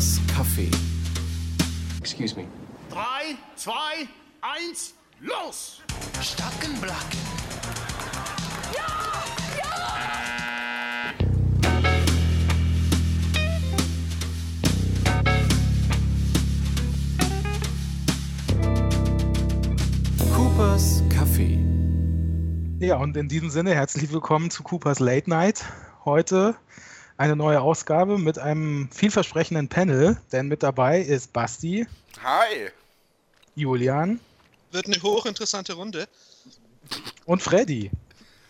Coopers Café. Excuse me. Drei, zwei, eins, los! Stackenblack. Coopers Café. Ja, und in diesem Sinne herzlich willkommen zu Coopers Late Night. Heute eine neue Ausgabe mit einem vielversprechenden Panel, denn mit dabei ist Basti, Hi. Julian Wird eine hochinteressante Runde. und Freddy.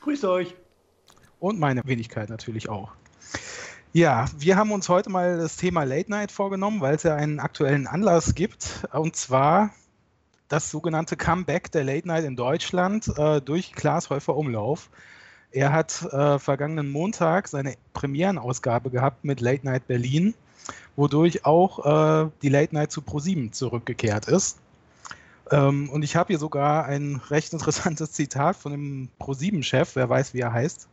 Grüß euch. Und meine Wenigkeit natürlich auch. Ja, wir haben uns heute mal das Thema Late Night vorgenommen, weil es ja einen aktuellen Anlass gibt. Und zwar das sogenannte Comeback der Late Night in Deutschland äh, durch Klaas Häufer Umlauf. Er hat äh, vergangenen Montag seine Premierenausgabe gehabt mit Late Night Berlin, wodurch auch äh, die Late Night zu ProSieben zurückgekehrt ist. Ähm, und ich habe hier sogar ein recht interessantes Zitat von dem ProSieben-Chef, wer weiß, wie er heißt.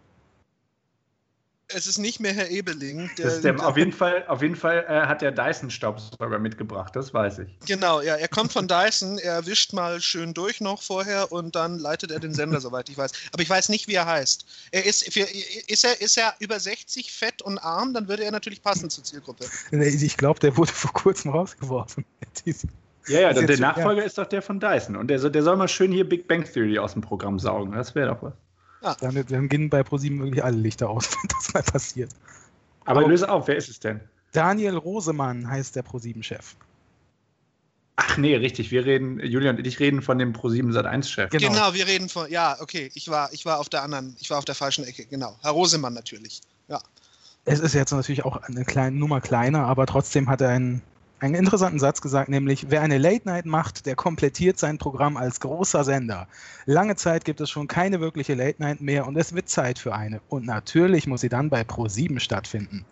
Es ist nicht mehr Herr Ebeling. Der, Das ist der, auf jeden Fall, auf jeden Fall äh, hat der Dyson-Staubsauger mitgebracht, das weiß ich. Genau, ja, er kommt von Dyson, er wischt mal schön durch noch vorher und dann leitet er den Sender, soweit ich weiß. Aber ich weiß nicht, wie er heißt. Er ist, für, ist, er, ist er über 60 fett und arm, dann würde er natürlich passen zur Zielgruppe. Nee, Ich glaube, der wurde vor kurzem rausgeworfen. Ja, ja, der, Nachfolger ist doch der von Dyson. Und der, der soll mal schön hier Big Bang Theory aus dem Programm saugen. Das wäre doch was. Dann, dann gehen bei ProSieben wirklich alle Lichter aus, wenn das mal passiert. Aber Aber- löse auf, wer ist es denn? Daniel Rosemann heißt der ProSieben-Chef. Ach nee, richtig. Wir reden, Julian und ich reden von dem Pro7 Sat1-Chef. Genau. Genau. wir reden von, ja, okay, ich war, ich war auf der anderen, ich war auf der falschen Ecke, genau. Herr Rosemann natürlich. Ja. Es ist jetzt natürlich auch eine kleine Nummer kleiner, aber trotzdem hat er einen, einen interessanten Satz gesagt, nämlich wer eine Late Night macht, der komplettiert sein Programm als großer Sender. Lange Zeit gibt es schon keine wirkliche Late Night mehr und es wird Zeit für eine. Und natürlich muss sie dann bei Pro7 stattfinden.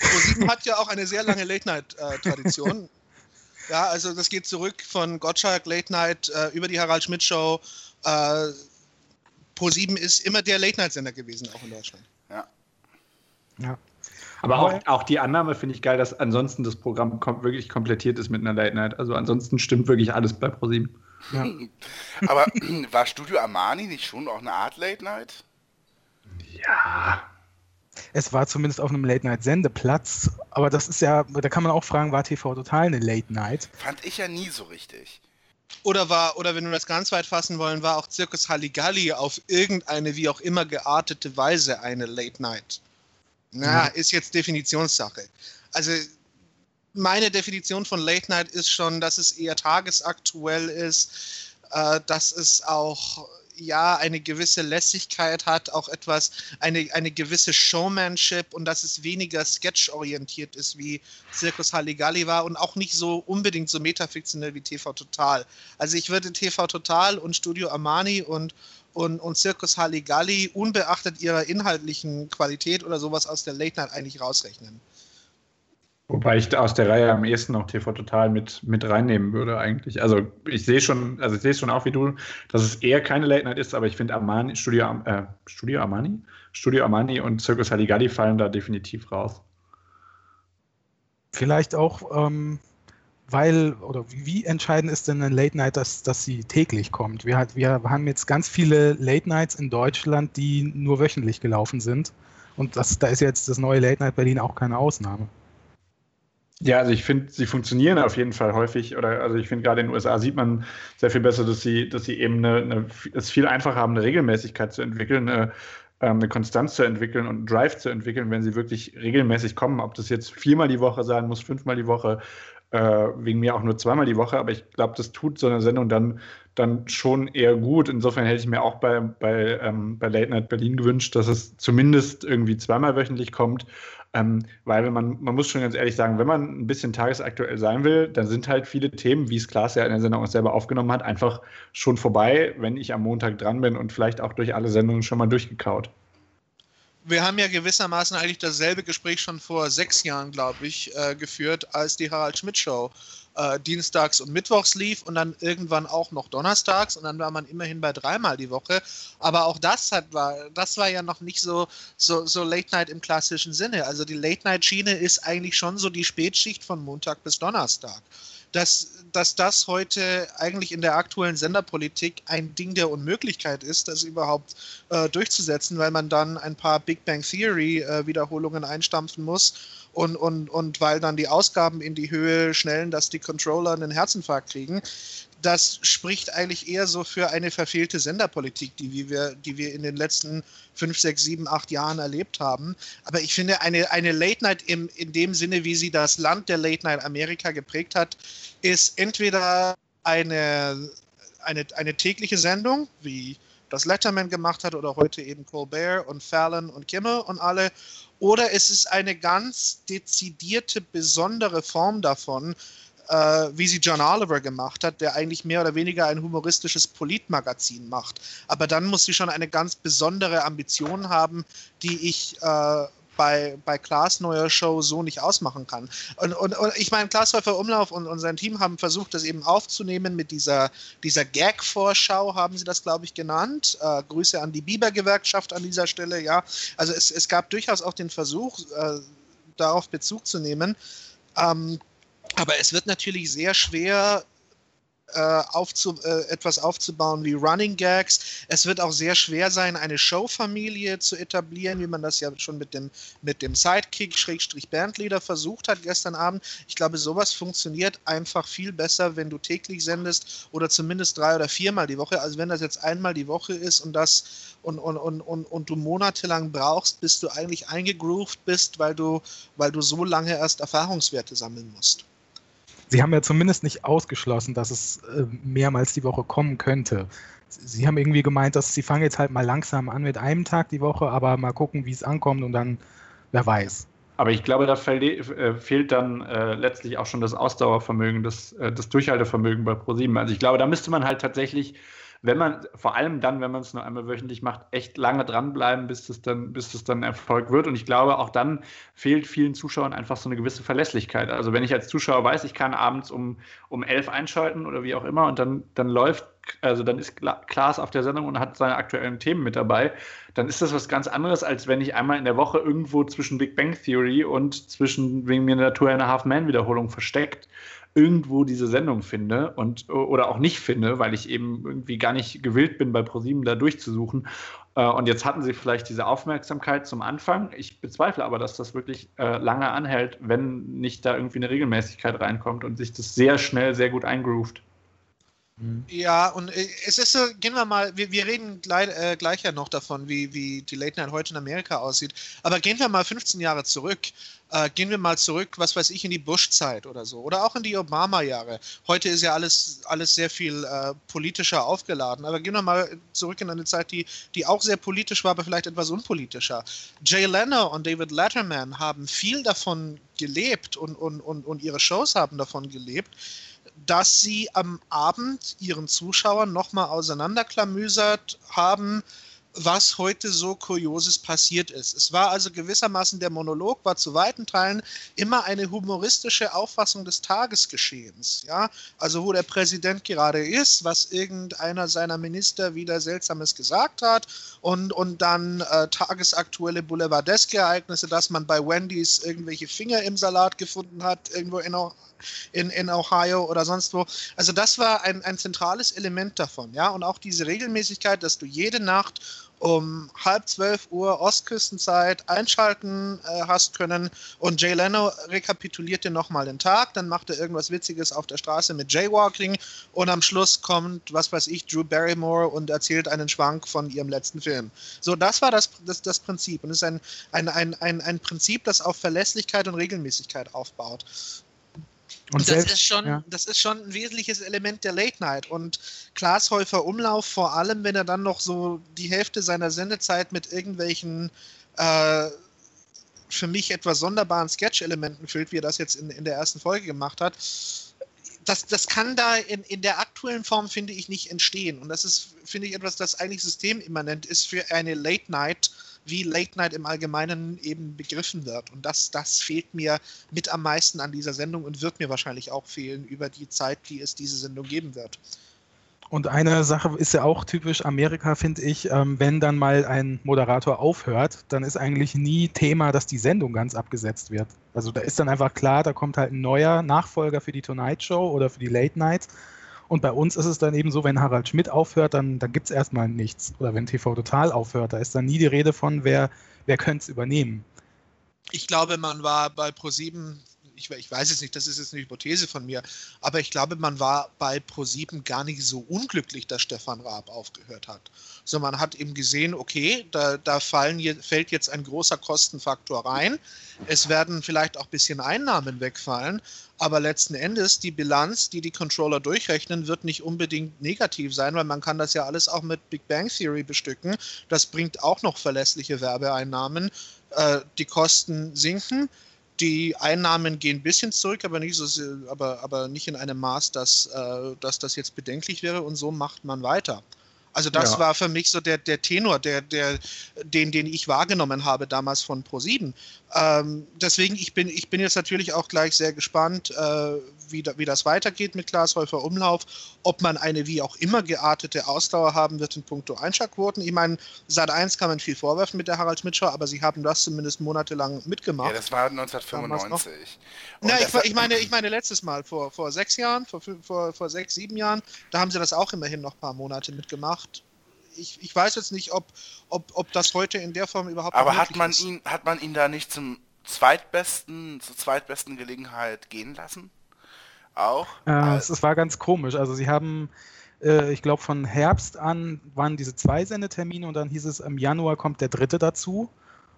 ProSieben hat ja auch eine sehr lange Late-Night-Tradition. ja, also das geht zurück von Gottschalk, Late Night, äh, über die Harald Schmidt Show. Äh, ProSieben ist immer der Late-Night-Sender gewesen, auch in Deutschland. Ja. Aber Aber- auch, auch die Annahme finde ich geil, dass ansonsten das Programm kom wirklich komplettiert ist mit einer Late Night. Also ansonsten stimmt wirklich alles bei Pro7. Ja. Aber war Studio Armani nicht schon auch eine Art Late Night? Ja. Es war zumindest auf einem Late Night Sendeplatz, aber das ist ja, da kann man auch fragen, war TV Total eine Late Night? Fand ich ja nie so richtig. Oder war, oder wenn wir das ganz weit fassen wollen, war auch Zirkus Halligalli auf irgendeine wie auch immer geartete Weise eine Late Na, ist jetzt Definitionssache. Also meine Definition von Late Night ist schon, dass es eher tagesaktuell ist, äh, dass es auch ja eine gewisse Lässigkeit hat, auch etwas, eine, eine gewisse Showmanship und dass es weniger sketch-orientiert ist, wie Circus Halligalli war und auch nicht so unbedingt so metafiktionell wie TV Total. Also ich würde TV Total und Studio Armani und und, und Circus Halligalli unbeachtet ihrer inhaltlichen Qualität oder sowas aus der Late Night eigentlich rausrechnen. Wobei ich da aus der Reihe am ehesten noch TV Total mit, mit reinnehmen würde eigentlich. Also ich sehe schon, also ich sehe schon auch wie du, dass es eher keine Late Night ist, aber ich finde Armani, Studio, äh, Studio Armani? Studio Armani und Circus Halligalli fallen da definitiv raus. Vielleicht auch, ähm, weil, oder wie, entscheidend ist denn eine Late Night, dass, dass sie täglich kommt? Wir, wir haben jetzt ganz viele Late Nights in Deutschland, die nur wöchentlich gelaufen sind. Und das, da ist jetzt das neue Late Night Berlin auch keine Ausnahme. Ja, also ich finde, sie funktionieren auf jeden Fall häufig. Oder also ich finde gerade in den USA sieht man sehr viel besser, dass sie, dass sie eben eine, eine es viel einfacher haben, eine Regelmäßigkeit zu entwickeln, eine, ähm, eine Konstanz zu entwickeln und einen Drive zu entwickeln, wenn sie wirklich regelmäßig kommen. Ob das jetzt viermal die Woche sein muss, fünfmal die Woche, äh, wegen mir auch nur zweimal die Woche, aber ich glaube, das tut so eine Sendung dann, dann schon eher gut. Insofern hätte ich mir auch bei, bei, ähm, bei Late Night Berlin gewünscht, dass es zumindest irgendwie zweimal wöchentlich kommt. Ähm, weil man, man muss schon ganz ehrlich sagen, wenn man ein bisschen tagesaktuell sein will, dann sind halt viele Themen, wie es Klaas ja in der Sendung auch selber aufgenommen hat, einfach schon vorbei, wenn ich am Montag dran bin und vielleicht auch durch alle Sendungen schon mal durchgekaut. Wir haben ja gewissermaßen eigentlich dasselbe Gespräch schon vor sechs Jahren, glaube ich, äh, geführt, als die Harald Schmidt Show äh, dienstags und mittwochs lief und dann irgendwann auch noch donnerstags und dann war man immerhin bei dreimal die Woche. Aber auch das hat war, das war ja noch nicht so, so, so Late Night im klassischen Sinne. Also die Late Night Schiene ist eigentlich schon so die Spätschicht von Montag bis Donnerstag. Dass, dass das heute eigentlich in der aktuellen Senderpolitik ein Ding der Unmöglichkeit ist, das überhaupt äh, durchzusetzen, weil man dann ein paar Big Bang Theory äh, Wiederholungen einstampfen muss und, und, und weil dann die Ausgaben in die Höhe schnellen, dass die Controller einen Herzinfarkt kriegen. Das spricht eigentlich eher so für eine verfehlte Senderpolitik, die wir, die wir in den letzten fünf, sechs, sieben, acht Jahren erlebt haben. Aber ich finde, eine, eine Late Night im, in dem Sinne, wie sie das Land der Late Night Amerika geprägt hat, ist entweder eine, eine, eine tägliche Sendung, wie das Letterman gemacht hat oder heute eben Colbert und Fallon und Kimmel und alle, oder es ist eine ganz dezidierte, besondere Form davon, äh, wie sie John Oliver gemacht hat, der eigentlich mehr oder weniger ein humoristisches Politmagazin macht. Aber dann muss sie schon eine ganz besondere Ambition haben, die ich äh, bei, bei Klaas neuer Show so nicht ausmachen kann. Und, und, und ich meine, Klaas Häufer Umlauf und, und sein Team haben versucht, das eben aufzunehmen mit dieser, dieser Gag-Vorschau, haben sie das, glaube ich, genannt. Äh, Grüße an die Biber-Gewerkschaft an dieser Stelle, ja. Also es, es gab durchaus auch den Versuch, äh, darauf Bezug zu nehmen. Ähm, aber es wird natürlich sehr schwer, äh, aufzu, äh, etwas aufzubauen wie Running Gags. Es wird auch sehr schwer sein, eine Showfamilie zu etablieren, wie man das ja schon mit dem, mit dem Sidekick, Schrägstrich Bandleader versucht hat gestern Abend. Ich glaube, sowas funktioniert einfach viel besser, wenn du täglich sendest oder zumindest drei oder viermal die Woche. Also wenn das jetzt einmal die Woche ist und das und, und, und, und, und du monatelang brauchst, bis du eigentlich eingegroovt bist, weil du, weil du so lange erst Erfahrungswerte sammeln musst. Sie haben ja zumindest nicht ausgeschlossen, dass es äh, mehrmals die Woche kommen könnte. Sie haben irgendwie gemeint, dass Sie fangen jetzt halt mal langsam an mit einem Tag die Woche, aber mal gucken, wie es ankommt und dann, wer weiß. Aber ich glaube, da äh, fehlt dann äh, letztlich auch schon das Ausdauervermögen, das, äh, das Durchhaltevermögen bei ProSieben. Also ich glaube, da müsste man halt tatsächlich wenn man, vor allem dann, wenn man es nur einmal wöchentlich macht, echt lange dranbleiben, bis es dann, bis es dann Erfolg wird. Und ich glaube, auch dann fehlt vielen Zuschauern einfach so eine gewisse Verlässlichkeit. Also wenn ich als Zuschauer weiß, ich kann abends um, um elf einschalten oder wie auch immer und dann, dann läuft, also dann ist Klaas auf der Sendung und hat seine aktuellen Themen mit dabei, dann ist das was ganz anderes, als wenn ich einmal in der Woche irgendwo zwischen Big Bang Theory und zwischen wegen mir eine Tour in Half Man Wiederholung versteckt irgendwo diese Sendung finde und oder auch nicht finde, weil ich eben irgendwie gar nicht gewillt bin, bei ProSieben da durchzusuchen. Äh, und jetzt hatten sie vielleicht diese Aufmerksamkeit zum Anfang. Ich bezweifle aber, dass das wirklich äh, lange anhält, wenn nicht da irgendwie eine Regelmäßigkeit reinkommt und sich das sehr schnell, sehr gut eingroovt. Mhm. Ja, und äh, es ist so, gehen wir mal, wir, wir reden gleich, äh, gleich ja noch davon, wie, wie die Late Night heute in Amerika aussieht. Aber gehen wir mal 15 Jahre zurück. Äh, gehen wir mal zurück, was weiß ich, in die Bush-Zeit oder so. Oder auch in die Obama-Jahre. Heute ist ja alles, alles sehr viel äh, politischer aufgeladen. Aber gehen wir mal zurück in eine Zeit, die, die auch sehr politisch war, aber vielleicht etwas unpolitischer. Jay Leno und David Letterman haben viel davon gelebt und, und, und, und ihre Shows haben davon gelebt dass sie am Abend ihren Zuschauern nochmal auseinanderklamüsert haben, was heute so Kurioses passiert ist. Es war also gewissermaßen der Monolog, war zu weiten Teilen immer eine humoristische Auffassung des Tagesgeschehens. Ja? Also wo der Präsident gerade ist, was irgendeiner seiner Minister wieder Seltsames gesagt hat und, und dann äh, tagesaktuelle boulevardeske Ereignisse, dass man bei Wendy's irgendwelche Finger im Salat gefunden hat, irgendwo in, in, in Ohio oder sonst wo. Also das war ein, ein zentrales Element davon. Ja? Und auch diese Regelmäßigkeit, dass du jede Nacht um halb zwölf Uhr Ostküstenzeit einschalten äh, hast können und Jay Leno rekapitulierte nochmal den Tag, dann macht er irgendwas Witziges auf der Straße mit Jaywalking und am Schluss kommt, was weiß ich, Drew Barrymore und erzählt einen Schwank von ihrem letzten Film. So, das war das, das, das Prinzip und es ist ein, ein, ein, ein, ein Prinzip, das auf Verlässlichkeit und Regelmäßigkeit aufbaut. Und, das, selbst, ist schon, ja. das ist schon ein wesentliches Element der Late Night. Und Klaas Häufer Umlauf, vor allem, wenn er dann noch so die Hälfte seiner Sendezeit mit irgendwelchen äh, für mich etwas sonderbaren Sketch-Elementen füllt, wie er das jetzt in, in der ersten Folge gemacht hat, das, das kann da in, in der aktuellen Form, finde ich, nicht entstehen. Und das ist, finde ich, etwas, das eigentlich systemimmanent ist für eine Late Night wie Late Night im Allgemeinen eben begriffen wird. Und das, das fehlt mir mit am meisten an dieser Sendung und wird mir wahrscheinlich auch fehlen über die Zeit, die es diese Sendung geben wird. Und eine Sache ist ja auch typisch Amerika, finde ich, ähm, wenn dann mal ein Moderator aufhört, dann ist eigentlich nie Thema, dass die Sendung ganz abgesetzt wird. Also da ist dann einfach klar, da kommt halt ein neuer Nachfolger für die Tonight Show oder für die Late Night. Und bei uns ist es dann eben so, wenn Harald Schmidt aufhört, dann, dann gibt es erstmal nichts. Oder wenn TV Total aufhört, da ist dann nie die Rede von, wer, wer könnte es übernehmen. Ich glaube, man war bei ProSieben ich, ich weiß es nicht, das ist jetzt eine Hypothese von mir, aber ich glaube, man war bei Pro7 gar nicht so unglücklich, dass Stefan Raab aufgehört hat. So, man hat eben gesehen, okay, da, da fallen, fällt jetzt ein großer Kostenfaktor rein. Es werden vielleicht auch ein bisschen Einnahmen wegfallen, aber letzten Endes die Bilanz, die die Controller durchrechnen, wird nicht unbedingt negativ sein, weil man kann das ja alles auch mit Big Bang Theory bestücken. Das bringt auch noch verlässliche Werbeeinnahmen. Äh, die Kosten sinken die Einnahmen gehen ein bisschen zurück, aber nicht, so, aber, aber nicht in einem Maß, dass, äh, dass das jetzt bedenklich wäre und so macht man weiter. Also das ja. war für mich so der, der Tenor, der, der, den, den ich wahrgenommen habe damals von Pro7. Ähm, deswegen, ich bin, ich bin jetzt natürlich auch gleich sehr gespannt, äh, wie, da, wie das weitergeht mit Glashäufer Umlauf, ob man eine wie auch immer geartete Ausdauer haben wird in puncto Einschaltquoten. Ich meine, Sat 1 kann man viel vorwerfen mit der Harald Show, aber sie haben das zumindest monatelang mitgemacht. Ja, das war 1995. Na, ich, ich, meine, ich meine letztes Mal, vor, vor sechs Jahren, vor, vor, vor sechs, sieben Jahren, da haben sie das auch immerhin noch ein paar Monate mitgemacht gemacht. Ich, ich weiß jetzt nicht, ob, ob, ob das heute in der Form überhaupt Aber hat man ist. ihn, hat man ihn da nicht zum zweitbesten, zur zweitbesten Gelegenheit gehen lassen? Auch? Äh, es, es, war ganz komisch. Also sie haben, äh, ich glaube, von Herbst an waren diese zwei Sendetermine und dann hieß es, im Januar kommt der dritte dazu.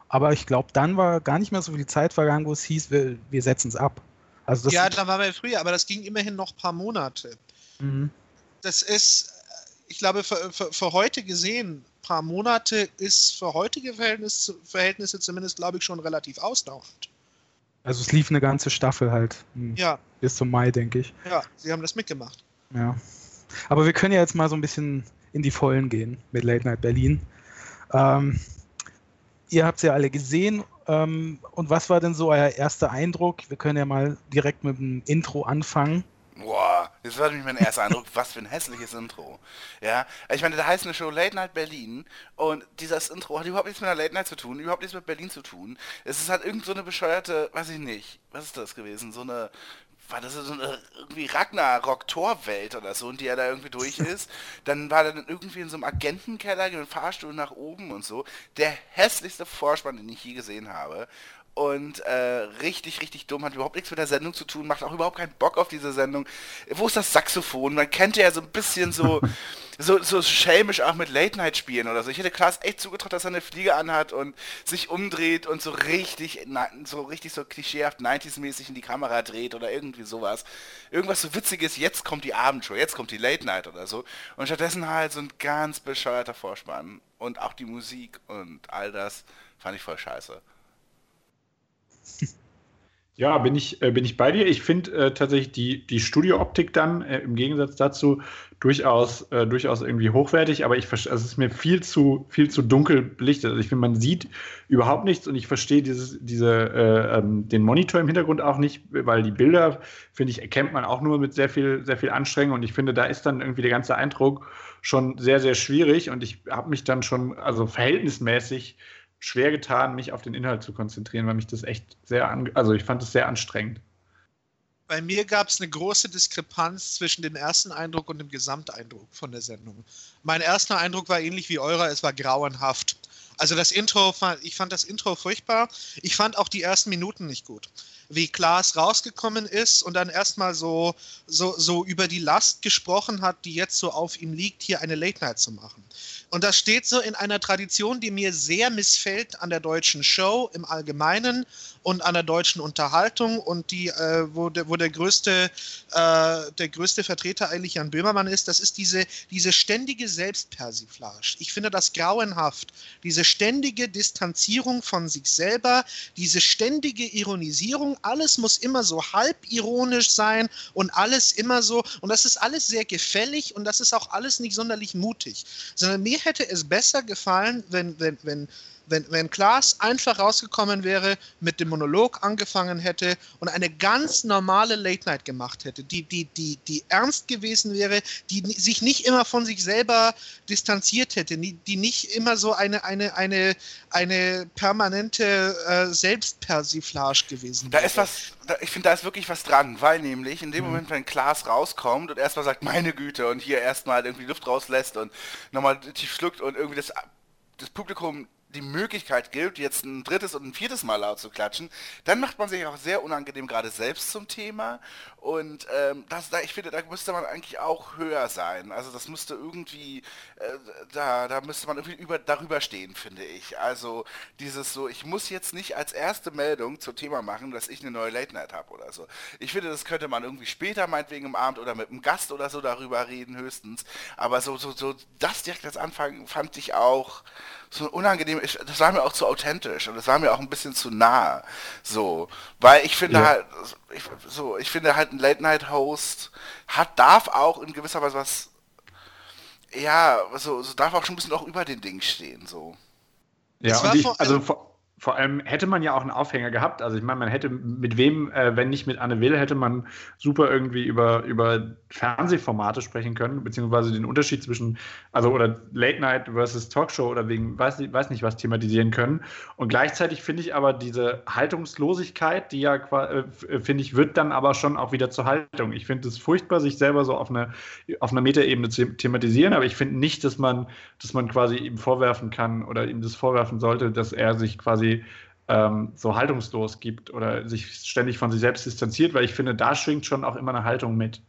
Aber ich glaube, dann war gar nicht mehr so viel Zeit vergangen, wo es hieß, wir, wir setzen es ab. Also ja, da war wir früher, aber das ging immerhin noch ein paar Monate. Mhm. Das ist, ich glaube, für, für, für, heute gesehen, ein paar Monate ist für heutige Verhältnisse, Verhältnisse zumindest, glaube ich, schon relativ ausdauernd. Also es lief eine ganze Staffel halt. Hm, ja. Bis zum Mai, denke ich. Ja, sie haben das mitgemacht. Ja. Aber wir können ja jetzt mal so ein bisschen in die Vollen gehen mit Late Night Berlin. Ähm, ihr habt es ja alle gesehen. Ähm, und was war denn so euer erster Eindruck? Wir können ja mal direkt mit dem Intro anfangen. Boah, das war nämlich mein erster Eindruck, was für ein hässliches Intro. Ja, ich meine, da heißt eine Show Late Night Berlin und dieses Intro hat überhaupt nichts mit einer Late Night zu tun, überhaupt nichts mit Berlin zu tun. Es ist halt irgend so eine bescheuerte, weiß ich nicht, was ist das gewesen? So eine, war das so eine irgendwie Ragnarok-Torwelt oder so, in die er da irgendwie durch ist. Dann war er dann irgendwie in so einem Agentenkeller mit einem Fahrstuhl nach oben und so. Der hässlichste Vorspann, den ich je gesehen habe und äh, richtig, richtig dumm, hat überhaupt nichts mit der Sendung zu tun, macht auch überhaupt keinen Bock auf diese Sendung. Wo ist das Saxophon? Man kennt ja so ein bisschen so, so, so schelmisch auch mit Late-Night-Spielen oder so. Ich hätte Klaas echt zugetraut, dass er eine Fliege anhat und sich umdreht und so richtig, so richtig so klischeehaft 90s-mäßig in die Kamera dreht oder irgendwie sowas. Irgendwas so witziges, jetzt kommt die Abendshow, jetzt kommt die Late-Night oder so. Und stattdessen halt so ein ganz bescheuerter Vorspann. Und auch die Musik und all das fand ich voll scheiße. Ja, bin ich, äh, bin ich bei dir. Ich finde äh, tatsächlich die, die Studiooptik dann äh, im Gegensatz dazu durchaus, äh, durchaus irgendwie hochwertig, aber ich also es ist mir viel zu, viel zu dunkel belichtet. Also ich finde, man sieht überhaupt nichts und ich verstehe dieses, diese, äh, ähm, den Monitor im Hintergrund auch nicht, weil die Bilder, finde ich, erkennt man auch nur mit sehr viel, sehr viel Anstrengung und ich finde, da ist dann irgendwie der ganze Eindruck schon sehr, sehr schwierig und ich habe mich dann schon, also verhältnismäßig schwer getan, mich auf den Inhalt zu konzentrieren, weil mich das echt sehr, also ich fand es sehr anstrengend. Bei mir gab es eine große Diskrepanz zwischen dem ersten Eindruck und dem Gesamteindruck von der Sendung. Mein erster Eindruck war ähnlich wie eurer, es war grauenhaft. Also das Intro, ich fand das Intro furchtbar. Ich fand auch die ersten Minuten nicht gut wie Klaas rausgekommen ist und dann erstmal so, so, so über die Last gesprochen hat, die jetzt so auf ihm liegt, hier eine Late Night zu machen. Und das steht so in einer Tradition, die mir sehr missfällt an der deutschen Show im Allgemeinen und an der deutschen Unterhaltung und die, äh, wo, der, wo der größte, äh, der größte Vertreter eigentlich Jan Böhmermann ist, das ist diese, diese ständige Selbstpersiflage. Ich finde das grauenhaft. Diese ständige Distanzierung von sich selber, diese ständige Ironisierung, alles muss immer so halb ironisch sein und alles immer so, und das ist alles sehr gefällig und das ist auch alles nicht sonderlich mutig, sondern mir hätte es besser gefallen, wenn, wenn, wenn Wenn, wenn Klaas einfach rausgekommen wäre, mit dem Monolog angefangen hätte und eine ganz normale Late Night gemacht hätte, die, die, die, die ernst gewesen wäre, die sich nicht immer von sich selber distanziert hätte, die, die nicht immer so eine, eine, eine, eine permanente äh, Selbstpersiflage gewesen Da wäre. ist was, da, ich finde, da ist wirklich was dran, weil nämlich in dem Moment, wenn Klaas rauskommt und erstmal sagt, meine Güte, und hier erstmal irgendwie Luft rauslässt und nochmal tief schluckt und irgendwie das, das Publikum die Möglichkeit gibt, jetzt ein drittes und ein viertes Mal laut zu klatschen, dann macht man sich auch sehr unangenehm gerade selbst zum Thema. Und ähm, das, da, ich finde, da müsste man eigentlich auch höher sein. Also das müsste irgendwie, äh, da, da müsste man irgendwie über, darüber stehen, finde ich. Also dieses so, ich muss jetzt nicht als erste Meldung zum Thema machen, dass ich eine neue Late Night habe oder so. Ich finde, das könnte man irgendwie später, meinetwegen im Abend oder mit einem Gast oder so darüber reden, höchstens. Aber so, so, so das direkt als Anfang fand ich auch so unangenehm, ich, das war mir auch zu authentisch und das war mir auch ein bisschen zu nah. So, weil ich finde Ja. halt, ich, so, ich finde halt ein Late-Night-Host hat, darf auch in gewisser Weise was, ja, so, so darf auch schon ein bisschen auch über den Ding stehen, so. Ja, ich, also vor, vor allem hätte man ja auch einen Aufhänger gehabt. Also ich meine, man hätte mit wem, äh, wenn nicht mit Anne Will, hätte man super irgendwie über, über Fernsehformate sprechen können, beziehungsweise den Unterschied zwischen, also oder Late Night versus Talkshow oder wegen, weiß, weiß nicht was thematisieren können. Und gleichzeitig finde ich aber diese Haltungslosigkeit, die ja, äh, äh, finde ich, wird dann aber schon auch wieder zur Haltung. Ich finde es furchtbar, sich selber so auf eine, auf einer Metaebene zu thematisieren, aber ich finde nicht, dass man, dass man quasi ihm vorwerfen kann oder ihm das vorwerfen sollte, dass er sich quasi ähm, so haltungslos gibt oder sich ständig von sich selbst distanziert, weil ich finde, da schwingt schon auch immer eine Haltung mit.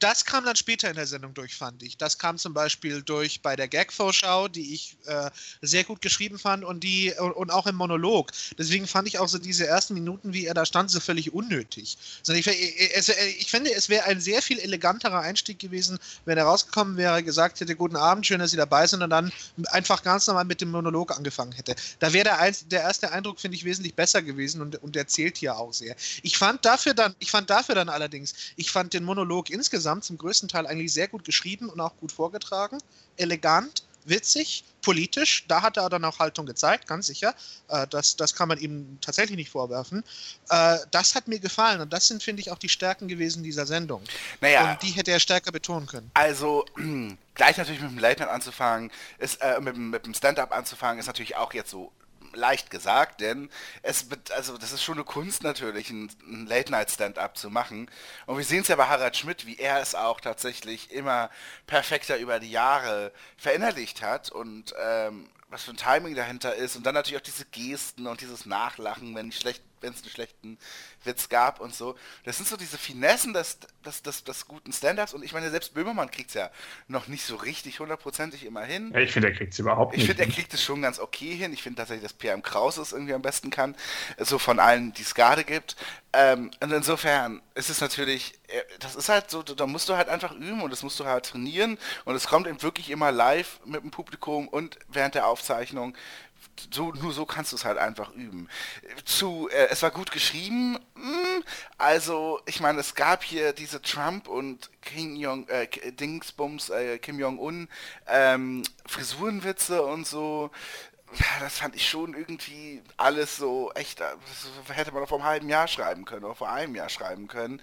Das kam dann später in der Sendung durch, fand ich. Das kam zum Beispiel durch bei der Gag-Vorschau, die ich äh, sehr gut geschrieben fand und die und, auch im Monolog. Deswegen fand ich auch so diese ersten Minuten, wie er da stand, so völlig unnötig. Ich, ich, ich finde, es wäre ein sehr viel eleganterer Einstieg gewesen, wenn er rausgekommen wäre, gesagt hätte, guten Abend, schön, dass Sie dabei sind und dann einfach ganz normal mit dem Monolog angefangen hätte. Da wäre der, der erste Eindruck, finde ich, wesentlich besser gewesen und, und der zählt hier auch sehr. Ich fand dafür dann, ich fand dafür dann allerdings, ich fand den Monolog insgesamt zum größten Teil eigentlich sehr gut geschrieben und auch gut vorgetragen, elegant, witzig, politisch. Da hat er dann auch Haltung gezeigt, ganz sicher. Äh, das, das kann man ihm tatsächlich nicht vorwerfen. Äh, das hat mir gefallen und das sind, finde ich, auch die Stärken gewesen dieser Sendung. Naja, Und die hätte er stärker betonen können. Also, gleich natürlich mit dem Late Night anzufangen, ist, äh, mit, mit dem Stand-Up anzufangen, ist natürlich auch jetzt so leicht gesagt, denn es also das ist schon eine Kunst natürlich, ein, ein Late Night Stand-up zu machen. Und wir sehen es ja bei Harald Schmidt, wie er es auch tatsächlich immer perfekter über die Jahre verinnerlicht hat und ähm, was für ein Timing dahinter ist und dann natürlich auch diese Gesten und dieses Nachlachen, wenn schlecht wenn es einen schlechten Witz gab und so. Das sind so diese Finessen des, des, des, des guten Stand-Ups und ich meine, selbst Böhmermann kriegt es ja noch nicht so richtig hundertprozentig immer hin. Ja, ich finde, er kriegt es überhaupt Ich nicht. finde, er kriegt es schon ganz okay hin. Ich finde tatsächlich, dass PM Kraus es irgendwie am besten kann. So von allen, die es gerade gibt. Ähm, und insofern ist es natürlich, äh, das ist halt so, da musst du halt einfach üben und das musst du halt trainieren. Und es kommt eben wirklich immer live mit dem Publikum und während der Aufzeichnung. So, nur so kannst du es halt einfach üben. Zu, äh, es war gut geschrieben. Hm, also, ich meine, es gab hier diese Trump und Kim Jong, äh, Dingsbums, äh, Kim Jong-un, ähm, Frisurenwitze und so. Ja, das fand ich schon irgendwie alles so echt, äh, das hätte man vor einem halben Jahr schreiben können oder vor einem Jahr schreiben können.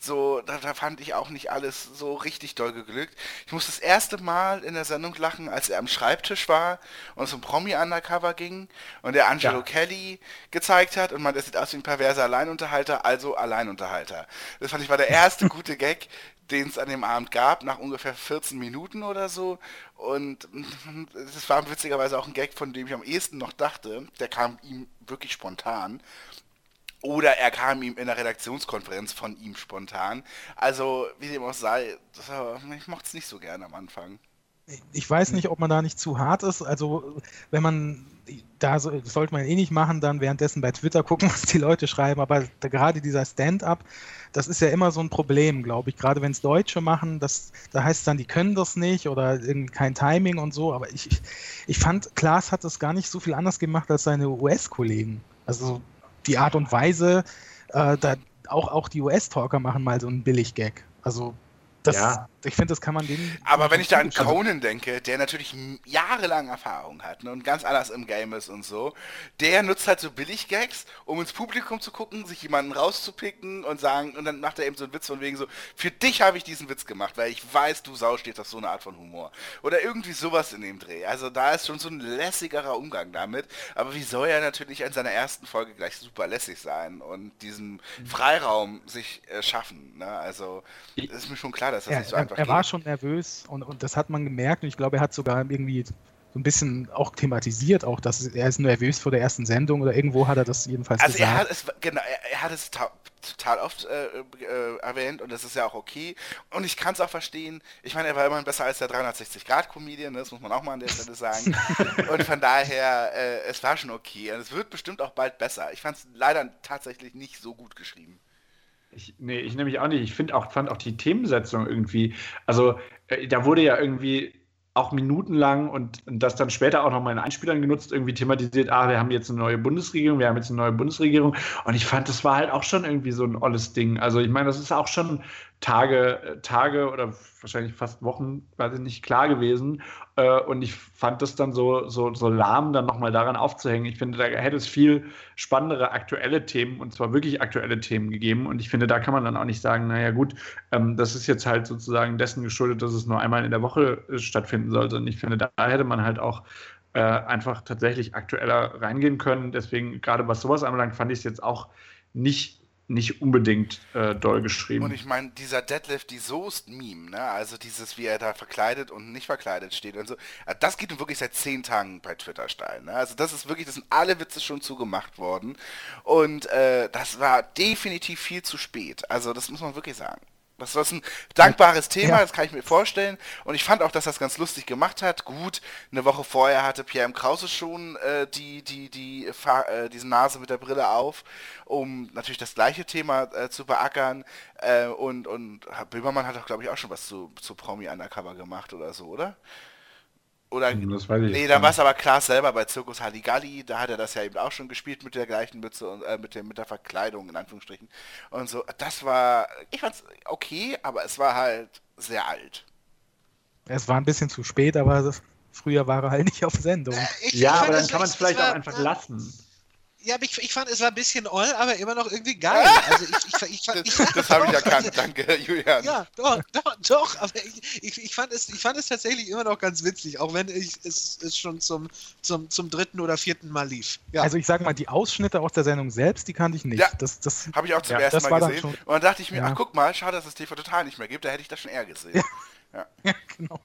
So, da, da fand ich auch nicht alles so richtig doll geglückt. Ich muss das erste Mal in der Sendung lachen, als er am Schreibtisch war und es um Promi-Undercover ging und der Angelo Ja. Kelly gezeigt hat und man, das sieht aus wie ein perverser Alleinunterhalter, also Alleinunterhalter. Das fand ich war der erste gute Gag, den es an dem Abend gab, nach ungefähr 14 Minuten oder so. Und das war witzigerweise auch ein Gag, von dem ich am ehesten noch dachte. Der kam ihm wirklich spontan. Oder er kam ihm in der Redaktionskonferenz von ihm spontan. Also, wie dem auch sei, war, ich mochte es nicht so gerne am Anfang. Ich weiß nicht, ob man da nicht zu hart ist. Also, wenn man, da so, sollte man eh nicht machen, dann währenddessen bei Twitter gucken, was die Leute schreiben. Aber da, gerade dieser Stand-up, das ist ja immer so ein Problem, glaube ich. Gerade wenn es Deutsche machen, das, da heißt es dann, die können das nicht oder kein Timing und so. Aber ich, ich, ich fand, Klaas hat das gar nicht so viel anders gemacht als seine US-Kollegen. Also die Art und Weise, äh, da, auch, auch die US-Talker machen mal so einen Billig-Gag. Also das, Ja. Ich finde, das kann man denen. Aber wenn ich da an also, Conan denke, der natürlich jahrelang Erfahrung hat ne, und ganz anders im Game ist und so, der nutzt halt so Billig-Gags, um ins Publikum zu gucken, sich jemanden rauszupicken und sagen, und dann macht er eben so einen Witz von wegen so, für dich habe ich diesen Witz gemacht, weil ich weiß, du Sau stehst auf so eine Art von Humor. Oder irgendwie sowas in dem Dreh. Also da ist schon so ein lässigerer Umgang damit. Aber wie soll er natürlich in seiner ersten Folge gleich super lässig sein und diesen Freiraum sich äh, schaffen. Ne? Also ist mir schon klar, dass das er, nicht so er, einfach er war geht. schon nervös und, und das hat man gemerkt und ich glaube, er hat sogar irgendwie so ein bisschen auch thematisiert, auch dass er ist nervös vor der ersten Sendung oder irgendwo hat er das jedenfalls Also er gesagt. hat es genau, er, er hat es ta total oft äh, äh, erwähnt und das ist ja auch okay. Und ich kann es auch verstehen. Ich meine, er war immerhin besser als der 360-Grad-Comedian, ne? das muss man auch mal an der Stelle sagen. und von daher, äh, es war schon okay. Und es wird bestimmt auch bald besser. Ich fand es leider tatsächlich nicht so gut geschrieben. Ich, nee, ich nämlich auch nicht. Ich finde auch, fand auch die Themensetzung irgendwie, also äh, da wurde ja irgendwie auch minutenlang und, und das dann später auch nochmal in Einspielern genutzt, irgendwie thematisiert, ah, wir haben jetzt eine neue Bundesregierung, wir haben jetzt eine neue Bundesregierung. Und ich fand, das war halt auch schon irgendwie so ein olles Ding. Also ich meine, das ist auch schon Tage, Tage oder wahrscheinlich fast Wochen, weiß ich nicht, klar gewesen. Äh, und ich fand das dann so, so, so lahm, dann nochmal daran aufzuhängen. Ich finde, da hätte es viel spannendere aktuelle Themen und zwar wirklich aktuelle Themen gegeben. Und ich finde, da kann man dann auch nicht sagen, naja gut, ähm, das ist jetzt halt sozusagen dessen geschuldet, dass es nur einmal in der Woche äh, stattfinden sollte. Und ich finde, da hätte man halt auch äh, einfach tatsächlich aktueller reingehen können. Deswegen, gerade was sowas anbelangt, fand ich es jetzt auch nicht, nicht unbedingt äh, doll geschrieben. Und ich meine, dieser Deadlift, die Soest-Meme, ne? also dieses, wie er da verkleidet und nicht verkleidet steht und so, äh, das geht nun wirklich seit zehn Tagen bei Twitter steil. Ne? Also das ist wirklich, das sind alle Witze schon zugemacht worden. Und äh, das war definitiv viel zu spät. Also das muss man wirklich sagen. Das war ein dankbares Thema, Ja. das kann ich mir vorstellen. Und ich fand auch, dass das ganz lustig gemacht hat. Gut, eine Woche vorher hatte Pierre M. Krause schon äh, die, die, die, äh, diese Nase mit der Brille auf, um natürlich das gleiche Thema äh, zu beackern. Äh, und, und Böhmermann hat auch, glaube ich, auch schon was zu, zu Promi Undercover gemacht oder so, oder? Oder Hm, Das weiß ich Nee, dann war es aber Klaas selber bei Zirkus Halligalli, da hat er das ja eben auch schon gespielt mit der gleichen Mütze und äh, mit, dem, mit der Verkleidung in Anführungsstrichen und so. Das war, ich fand's okay, aber es war halt sehr alt. Es war ein bisschen zu spät, aber das, früher war er halt nicht auf Sendung. Ich Ja, aber dann kann man es es vielleicht war- auch einfach lassen. Ja, aber ich, ich fand, es war ein bisschen oll, aber immer noch irgendwie geil. Also ich, ich, ich, fand- ich, Das, das habe ich erkannt, also- danke Julian. Ja, doch, doch, doch, aber ich, ich, ich, fand es, ich fand es tatsächlich immer noch ganz witzig, auch wenn ich es, es schon zum, zum, zum dritten oder vierten Mal lief. Ja. Also ich sag mal, die Ausschnitte aus der Sendung selbst, die kannte ich nicht. Ja. Das, das, Habe ich auch zum Ja, ersten Mal gesehen. schon- Und dann dachte ich mir, Ja. ach guck mal, schade, dass es TV Total nicht mehr gibt, da hätte ich das schon eher gesehen. ja, genau.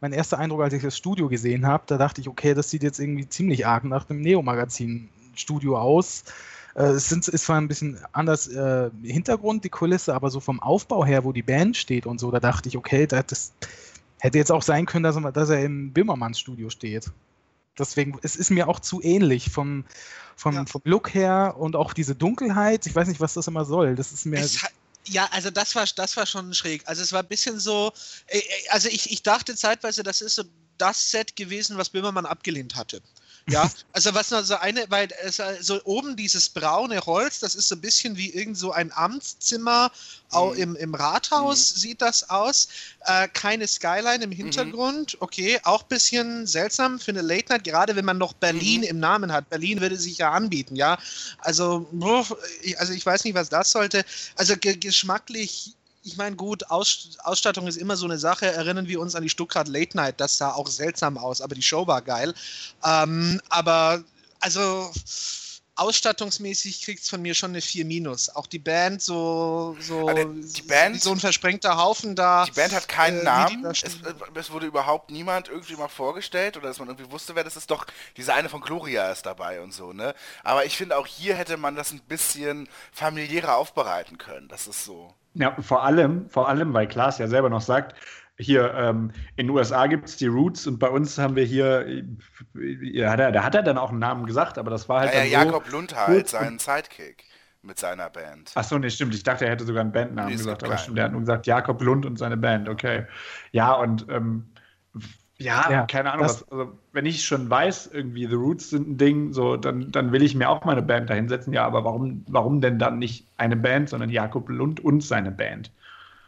Mein erster Eindruck, als ich das Studio gesehen habe, da dachte ich, okay, das sieht jetzt irgendwie ziemlich arg nach einem Neo-Magazin-Studio aus. Äh, es sind, ist zwar ein bisschen anders äh, Hintergrund, die Kulisse, aber so vom Aufbau her, wo die Band steht und so, da dachte ich, okay, das, das hätte jetzt auch sein können, dass er, dass er im Böhmermanns Studio steht. Deswegen, es ist mir auch zu ähnlich vom, vom, Ja. vom Look her und auch diese Dunkelheit. Ich weiß nicht, was das immer soll. Das ist mir. Ja, also das war, das war schon schräg. Also es war ein bisschen so, äh, äh, also ich, ich dachte zeitweise, das ist so das Set gewesen, was Böhmermann abgelehnt hatte. Ja, also was noch so eine, weil es äh, so oben dieses braune Holz, das ist so ein bisschen wie irgend so ein Amtszimmer auch Mhm. im, im Rathaus sieht das aus. Äh, keine Skyline im Hintergrund, okay, auch ein bisschen seltsam für eine Late Night, gerade wenn man noch Berlin Mhm. im Namen hat. Berlin würde sich ja anbieten, ja. Also, also ich weiß nicht, was das sollte. Also ge geschmacklich, ich meine, gut, Aus Ausstattung ist immer so eine Sache. Erinnern wir uns an die Stuttgart Late Night, das sah auch seltsam aus, aber die Show war geil. Ähm, aber, also, ausstattungsmäßig kriegt es von mir schon eine 4 Minus. Auch die Band, so, so, Also die Band- so ein versprengter Haufen da. Die Band hat keinen äh, Namen. Es, äh, es wurde überhaupt niemand irgendwie mal vorgestellt oder dass man irgendwie wusste, wer das ist. Doch, diese eine von Gloria ist dabei und so, ne? Aber ich finde, auch hier hätte man das ein bisschen familiärer aufbereiten können. Das ist so. Ja, vor allem, vor allem, weil Klaas ja selber noch sagt, hier ähm, in den USA gibt es die Roots und bei uns haben wir hier, äh, ja, da, da hat er dann auch einen Namen gesagt, aber das war halt dann so, Jakob Lund halt, kurz seinen Sidekick mit seiner Band. Achso, nee, stimmt. Ich dachte, er hätte sogar einen Bandnamen Nee, gesagt, aber stimmt, er hat nur gesagt Jakob Lund und seine Band, okay. Ja, und ähm, ja, Ja, keine Ahnung, was, also, wenn ich schon weiß, irgendwie The Roots sind ein Ding, so, dann, dann will ich mir auch meine Band dahinsetzen. Ja, aber warum, warum denn dann nicht eine Band, sondern Jakob Lund und seine Band?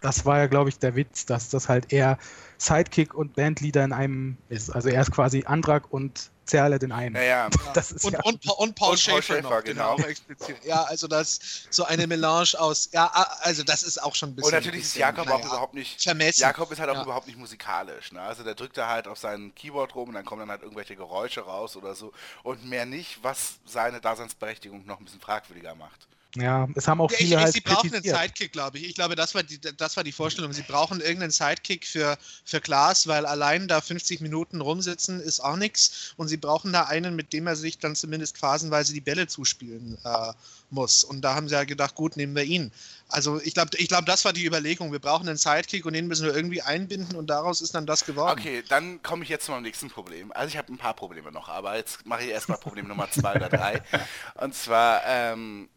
das war ja, glaube ich, der Witz, dass das halt eher Sidekick und Bandleader in einem ist. Also er ist quasi Andrak und Zerlet in einem. Naja, Das ist Und, ja, und, Pa- und Paul Und Paul Schäfer, Schäfer, noch, genau. genau. explizit. Ja, also das so eine Melange aus, ja, a- also das ist auch schon ein bisschen. und natürlich ist Jakob auch naja, überhaupt nicht. vermessen. Jakob ist halt auch Ja. überhaupt nicht musikalisch. Ne? Also der drückt da halt auf sein Keyboard rum und dann kommen dann halt irgendwelche Geräusche raus oder so. Und mehr nicht, was seine Daseinsberechtigung noch ein bisschen fragwürdiger macht. Ja, es haben auch viele ich, halt sie brauchen einen. Sidekick, glaube ich. Ich glaube, das war, die, das war die Vorstellung. Sie brauchen irgendeinen Sidekick für, für Klaas, weil allein da 50 Minuten rumsitzen ist auch nichts. Und sie brauchen da einen, mit dem er sich dann zumindest phasenweise die Bälle zuspielen äh, muss. Und da haben sie ja gedacht, gut, nehmen wir ihn. Also ich glaube, ich glaub, das war die Überlegung. Wir brauchen einen Sidekick und den müssen wir irgendwie einbinden und daraus ist dann das geworden. Okay, dann komme ich jetzt zu meinem nächsten Problem. Also ich habe ein paar Probleme noch, aber jetzt mache ich erstmal Problem Nummer zwei oder drei. Und zwar, ähm,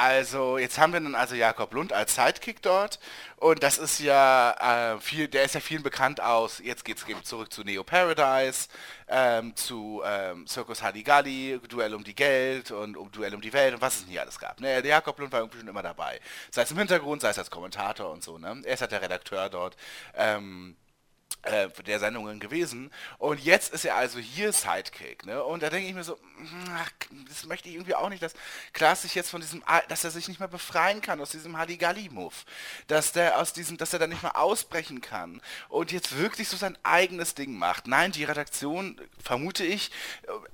also jetzt haben wir dann also Jakob Lund als Sidekick dort und das ist ja äh, viel, der ist ja vielen bekannt aus, jetzt geht's eben zurück zu Neo Paradise, ähm, zu ähm, Circus Halligalli, Duell um die Geld und um Duell um die Welt und was es nie alles gab. Ne? Der Jakob Lund war irgendwie schon immer dabei. Sei es im Hintergrund, sei es als Kommentator und so. Ne? Er ist halt der Redakteur dort. Ähm, äh, der Sendungen gewesen. Und jetzt ist er also hier Sidekick, ne? Und da denke ich mir so, ach, das möchte ich irgendwie auch nicht, dass Klaas sich jetzt von diesem, Al- dass er sich nicht mehr befreien kann aus diesem Halligalli-Move. Dass der aus diesem, dass er da nicht mehr ausbrechen kann und jetzt wirklich so sein eigenes Ding macht. Nein, die Redaktion, vermute ich,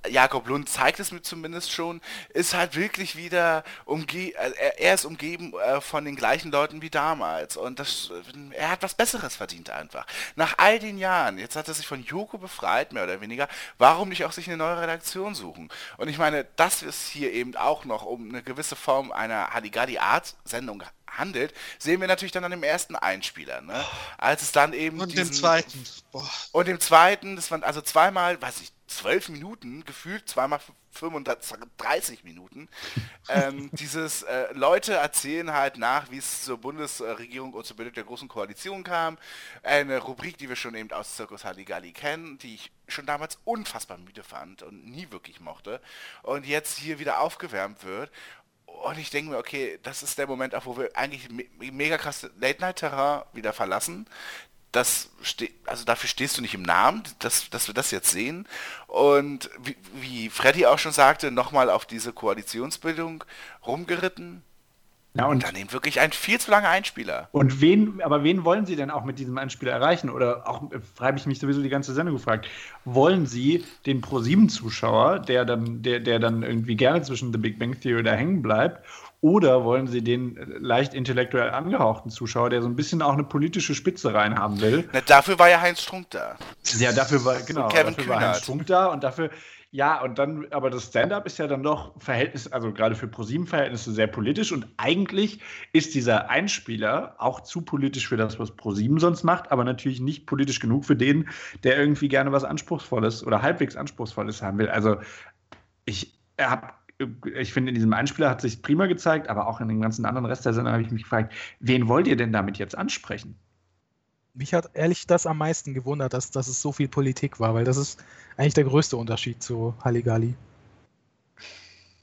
äh, Jakob Lund zeigt es mir zumindest schon, ist halt wirklich wieder umge äh, er, ist umgeben von den gleichen Leuten wie damals. Und das, er hat was Besseres verdient einfach. Nach all den Jahren, jetzt hat er sich von Joko befreit, mehr oder weniger, warum nicht auch sich eine neue Redaktion suchen? Und ich meine, dass es hier eben auch noch um eine gewisse Form einer Halligalli-Art-Sendung handelt, sehen wir natürlich dann an dem ersten Einspieler, ne? Als es dann eben Und dem diesen- zweiten. Boah. und im zweiten, das waren also zweimal, weiß ich, zwölf Minuten, gefühlt zweimal 35 Minuten. ähm, dieses äh, Leute erzählen halt nach, wie es zur Bundesregierung und zur Bildung der Großen Koalition kam. Eine Rubrik, die wir schon eben aus Circus Halligalli kennen, die ich schon damals unfassbar müde fand und nie wirklich mochte. Und jetzt hier wieder aufgewärmt wird. Und ich denke mir, okay, das ist der Moment, auch wo wir eigentlich me mega krass Late-Night-Terrain wieder verlassen. Das also dafür stehst du nicht im Namen, dass, dass wir das jetzt sehen. Und wie, wie Freddy auch schon sagte, nochmal auf diese Koalitionsbildung rumgeritten. Ja, Und eben wirklich ein viel zu langer Einspieler. und wen, aber wen wollen Sie denn auch mit diesem Einspieler erreichen? Oder auch, äh, habe ich mich sowieso die ganze Sendung gefragt, wollen Sie den Pro-7-Zuschauer, der dann, der, der dann irgendwie gerne zwischen The Big Bang Theory da hängen bleibt, oder wollen Sie den äh, leicht intellektuell angehauchten Zuschauer, der so ein bisschen auch eine politische Spitze reinhaben will? Na, dafür war ja Heinz Strunk da. Ja, dafür war, genau, Kevin dafür war Kühnert. Heinz Strunk da und dafür, ja, und dann, aber das Stand-up ist ja dann doch Verhältnis, also gerade für ProSieben-Verhältnisse sehr politisch und eigentlich ist dieser Einspieler auch zu politisch für das, was ProSieben sonst macht, aber natürlich nicht politisch genug für den, der irgendwie gerne was Anspruchsvolles oder halbwegs Anspruchsvolles haben will. Also ich habe ich finde, in diesem Einspieler hat sich prima gezeigt, aber auch in dem ganzen anderen Rest der Sendung habe ich mich gefragt, wen wollt ihr denn damit jetzt ansprechen? Mich hat ehrlich das am meisten gewundert, dass, dass es so viel Politik war, weil das ist eigentlich der größte Unterschied zu Halligalli.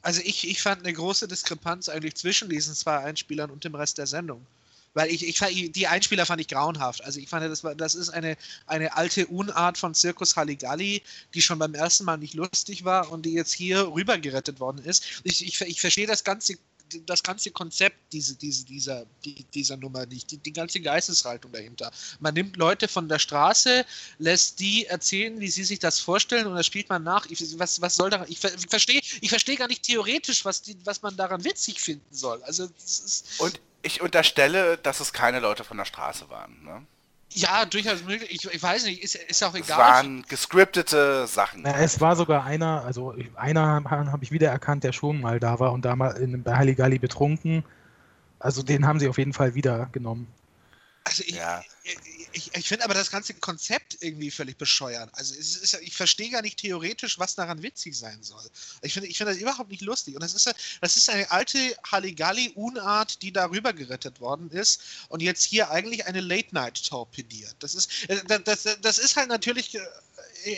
Also ich, ich fand eine große Diskrepanz eigentlich zwischen diesen zwei Einspielern und dem Rest der Sendung. Weil ich, ich fand- die Einspieler fand ich grauenhaft. Also ich fand, das, war, das ist eine, eine alte Unart von Zirkus Halligalli, die schon beim ersten Mal nicht lustig war und die jetzt hier rübergerettet worden ist. Ich, ich, ich verstehe das ganze das ganze Konzept diese, diese, dieser, die, dieser Nummer nicht, die, die ganze Geisteshaltung dahinter. Man nimmt Leute von der Straße, lässt die erzählen, wie sie sich das vorstellen und das spielt man nach. Ich, was, was soll daran? Ich, ich verstehe ich verstehe gar nicht theoretisch, was, die, was man daran witzig finden soll. Also Und ich unterstelle, dass es keine Leute von der Straße waren. Ne? Ja durchaus möglich. Ich, ich weiß nicht, ist, ist auch Es egal. waren gescriptete Sachen. Na, es war sogar einer, also ich- einer habe ich wiedererkannt, der schon mal da war und da mal in, bei Halligalli betrunken. Also den haben sie auf jeden Fall wieder genommen. Also ich, Ja. Ich, ich, finde aber das ganze Konzept irgendwie völlig bescheuert. Also ist, ich verstehe gar nicht theoretisch, was daran witzig sein soll. Ich finde ich finde das überhaupt nicht lustig. Und das ist, das ist eine alte Halligalli-Unart, die darüber gerettet worden ist und jetzt hier eigentlich eine Late-Night torpediert. Das ist, äh, das, das, das ist halt natürlich, äh,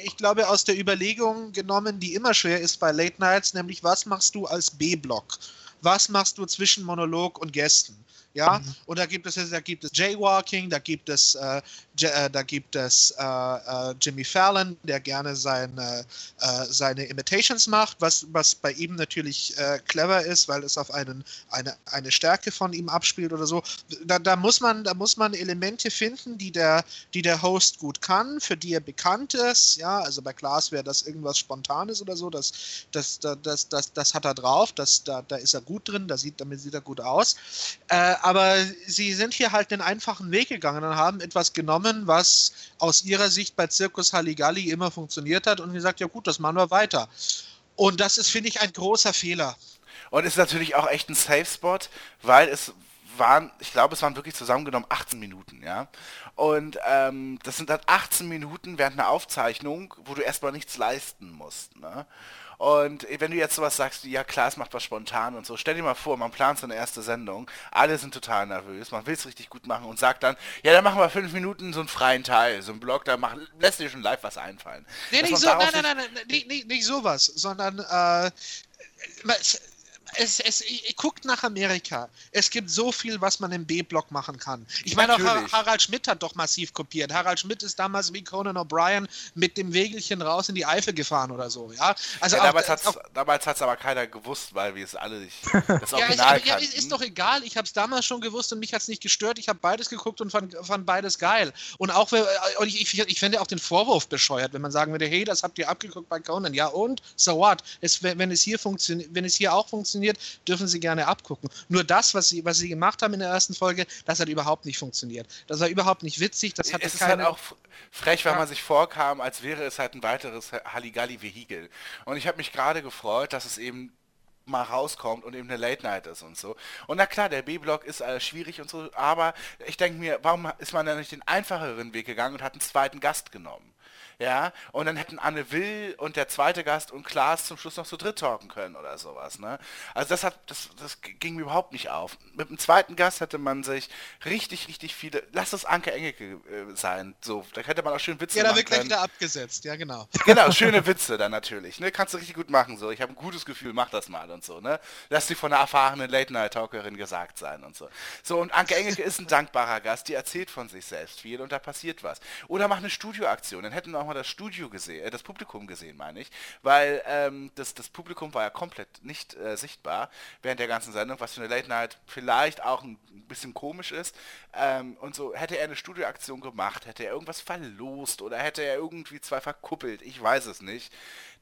ich glaube, aus der Überlegung genommen, die immer schwer ist bei Late Nights, nämlich was machst du als B-Block? Was machst du zwischen Monolog und Gästen? Ja, und da gibt es da gibt es Jaywalking, da gibt es äh, da gibt es äh, äh, Jimmy Fallon, der gerne seine äh, seine Imitations macht, was was bei ihm natürlich äh, clever ist, weil es auf einen eine eine Stärke von ihm abspielt oder so. Da, da muss man da muss man Elemente finden, die der die der Host gut kann, für die er bekannt ist. Ja, also bei Klaas wäre das irgendwas Spontanes oder so. Das das das das das, das hat er drauf. Das da da ist er gut drin. Da sieht damit sieht er gut aus. Äh, aber sie sind hier halt den einfachen Weg gegangen und haben etwas genommen, was aus ihrer Sicht bei Zirkus Halligalli immer funktioniert hat und gesagt, ja gut, das machen wir weiter. Und das ist, finde ich, ein großer Fehler. Und ist natürlich auch echt ein Safe Spot, weil es waren, ich glaube, es waren wirklich zusammengenommen 18 Minuten, ja. Und ähm, das sind dann 18 Minuten während einer Aufzeichnung, wo du erstmal nichts leisten musst, ne? Und wenn du jetzt sowas sagst, ja klar, es macht was spontan und so, stell dir mal vor, man plant so eine erste Sendung, alle sind total nervös, man will es richtig gut machen und sagt dann, ja, dann machen wir fünf Minuten so einen freien Teil, so einen Blog, da mach, lässt dir schon live was einfallen. Nee, nicht so, nein, nein, nein, nicht, nicht, nicht sowas, sondern äh, es, es, es, guckt nach Amerika. Es gibt so viel, was man im B-Block machen kann. Ich meine, auch Harald Schmidt hat doch massiv kopiert. Harald Schmidt ist damals wie Conan O'Brien mit dem Wägelchen raus in die Eifel gefahren oder so. Ja, also Ja, damals damals hat's aber keiner gewusst, weil wir es alle nicht, das Ja, ist, Original ja, kannten. ist, ist doch egal. Ich habe es damals schon gewusst und mich hat es nicht gestört. Ich habe beides geguckt und fand, fand beides geil. Und auch, und ich, ich, ich fände auch den Vorwurf bescheuert, wenn man sagen würde, hey, das habt ihr abgeguckt bei Conan. Ja und? So what? Es, wenn, wenn, es hier funktioniert, wenn es hier auch funktioniert, dürfen sie gerne abgucken. Nur das, was sie, was sie gemacht haben in der ersten Folge, das hat überhaupt nicht funktioniert. Das war überhaupt nicht witzig. Das hatte es ist keine... halt auch frech, weil Ja. man sich vorkam, als wäre es halt ein weiteres Halligalli-Vehikel. Und ich habe mich gerade gefreut, dass es eben mal rauskommt und eben eine Late Night ist und so. Und na klar, der B-Block ist äh, schwierig und so, aber ich denke mir, warum ist man dann nicht den einfacheren Weg gegangen und hat einen zweiten Gast genommen? Ja, und dann hätten Anne Will und der zweite Gast und Klaas zum Schluss noch zu dritt talken können oder sowas, ne? Also das hat, das, das ging mir überhaupt nicht auf. Mit dem zweiten Gast hätte man sich richtig, richtig viele, lass es Anke Engelke äh, sein, so, da hätte man auch schön Witze ja, da machen wird gleich wieder abgesetzt. Ja, genau. Genau, schöne Witze dann natürlich, ne? Kannst du richtig gut machen, so. Ich habe ein gutes Gefühl, mach das mal und so, ne? Lass die von einer erfahrenen Late-Night-Talkerin gesagt sein und so. So, und Anke Engelke ist ein dankbarer Gast, die erzählt von sich selbst viel und da passiert was. Oder mach eine Studioaktion, dann hätten auch mal das Studio gesehen, äh, das Publikum gesehen, meine ich, weil ähm, das, das Publikum war ja komplett nicht äh, sichtbar während der ganzen Sendung, was für eine Late-Night vielleicht auch ein bisschen komisch ist. Ähm, und so hätte er eine Studioaktion gemacht, hätte er irgendwas verlost oder hätte er irgendwie zwei verkuppelt, ich weiß es nicht,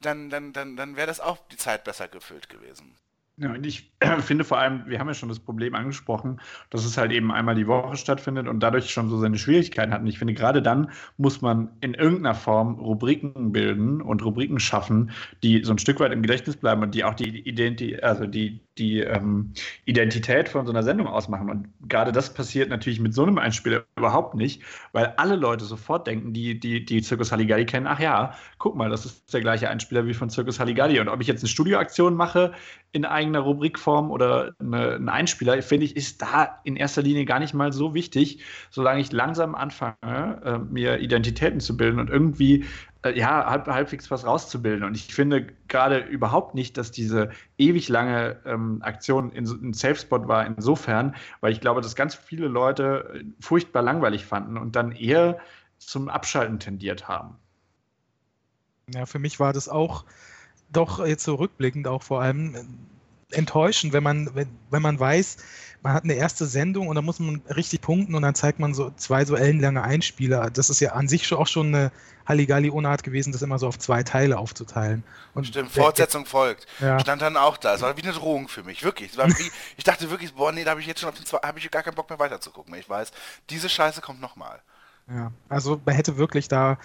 dann, dann, dann, dann wäre das auch die Zeit besser gefüllt gewesen. Ja, und ich finde vor allem, wir haben ja schon das Problem angesprochen, dass es halt eben einmal die Woche stattfindet und dadurch schon so seine Schwierigkeiten hat. Und ich finde, gerade dann muss man in irgendeiner Form Rubriken bilden und Rubriken schaffen, die so ein Stück weit im Gedächtnis bleiben und die auch die, Identi also die, die ähm, Identität von so einer Sendung ausmachen. Und gerade das passiert natürlich mit so einem Einspieler überhaupt nicht, weil alle Leute sofort denken, die, die, die Circus Halligalli kennen, ach ja, guck mal, das ist der gleiche Einspieler wie von Circus Halligalli. Und ob ich jetzt eine Studioaktion mache in eigener Rubrikform oder eine, einen Einspieler, finde ich, ist da in erster Linie gar nicht mal so wichtig, solange ich langsam anfange, äh, mir Identitäten zu bilden und irgendwie äh, ja, halb, halbwegs was rauszubilden. Und ich finde gerade überhaupt nicht, dass diese ewig lange ähm, Aktion in, ein Safe Spot war, insofern, weil ich glaube, dass ganz viele Leute äh, furchtbar langweilig fanden und dann eher zum Abschalten tendiert haben. Ja, für mich war das auch doch jetzt so rückblickend auch vor allem enttäuschend, wenn man, wenn, wenn man weiß, man hat eine erste Sendung und da muss man richtig punkten und dann zeigt man so zwei so ellenlange Einspieler. Das ist ja an sich schon auch schon eine Halligalli-Unart gewesen, das immer so auf zwei Teile aufzuteilen. Und Stimmt, der- Fortsetzung folgt. Ja. Stand dann auch da. Es war wie eine Drohung für mich, wirklich. Wie, ich dachte wirklich, boah, nee, da habe ich jetzt schon auf den zwei, habe ich gar keinen Bock mehr weiterzugucken. Ich weiß, diese Scheiße kommt nochmal. Ja, also man hätte wirklich da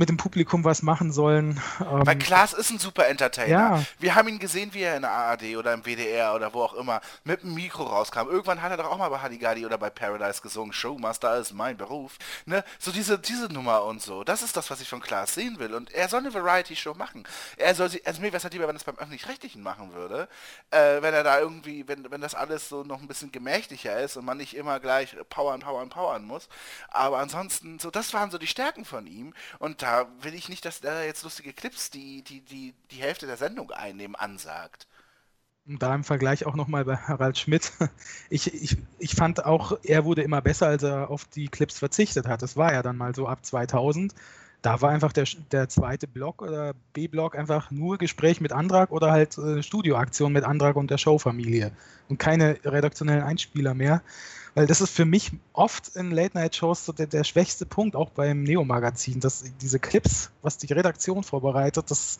mit dem Publikum was machen sollen. Ähm, Weil Klaas ist ein super Entertainer. Ja. Wir haben ihn gesehen, wie er in der ARD oder im WDR oder wo auch immer mit dem Mikro rauskam. Irgendwann hat er doch auch mal bei Halligalli oder bei Paradise gesungen. Showmaster ist mein Beruf. Ne? So diese, diese Nummer und so. Das ist das, was ich von Klaas sehen will. Und er soll eine Variety-Show machen. Er soll sie, also mir wäre es halt lieber, wenn er es beim Öffentlich-Rechtlichen machen würde. Äh, wenn er da irgendwie, wenn, wenn das alles so noch ein bisschen gemächlicher ist und man nicht immer gleich powern, powern, powern muss. Aber ansonsten, so, das waren so die Stärken von ihm. Und da will ich nicht, dass er jetzt lustige Clips, die die, die, die Hälfte der Sendung einnehmen, ansagt. Da im Vergleich auch nochmal bei Harald Schmidt. Ich, ich, ich fand auch, er wurde immer besser, als er auf die Clips verzichtet hat. Das war ja dann mal so ab 2000. Da war einfach der, der zweite Block oder B-Block einfach nur Gespräch mit Antrag oder halt äh, Studioaktion mit Antrag und der Showfamilie. Und keine redaktionellen Einspieler mehr. Weil das ist für mich oft in Late-Night-Shows so der, der, schwächste Punkt, auch beim Neo-Magazin, dass diese Clips, was die Redaktion vorbereitet, das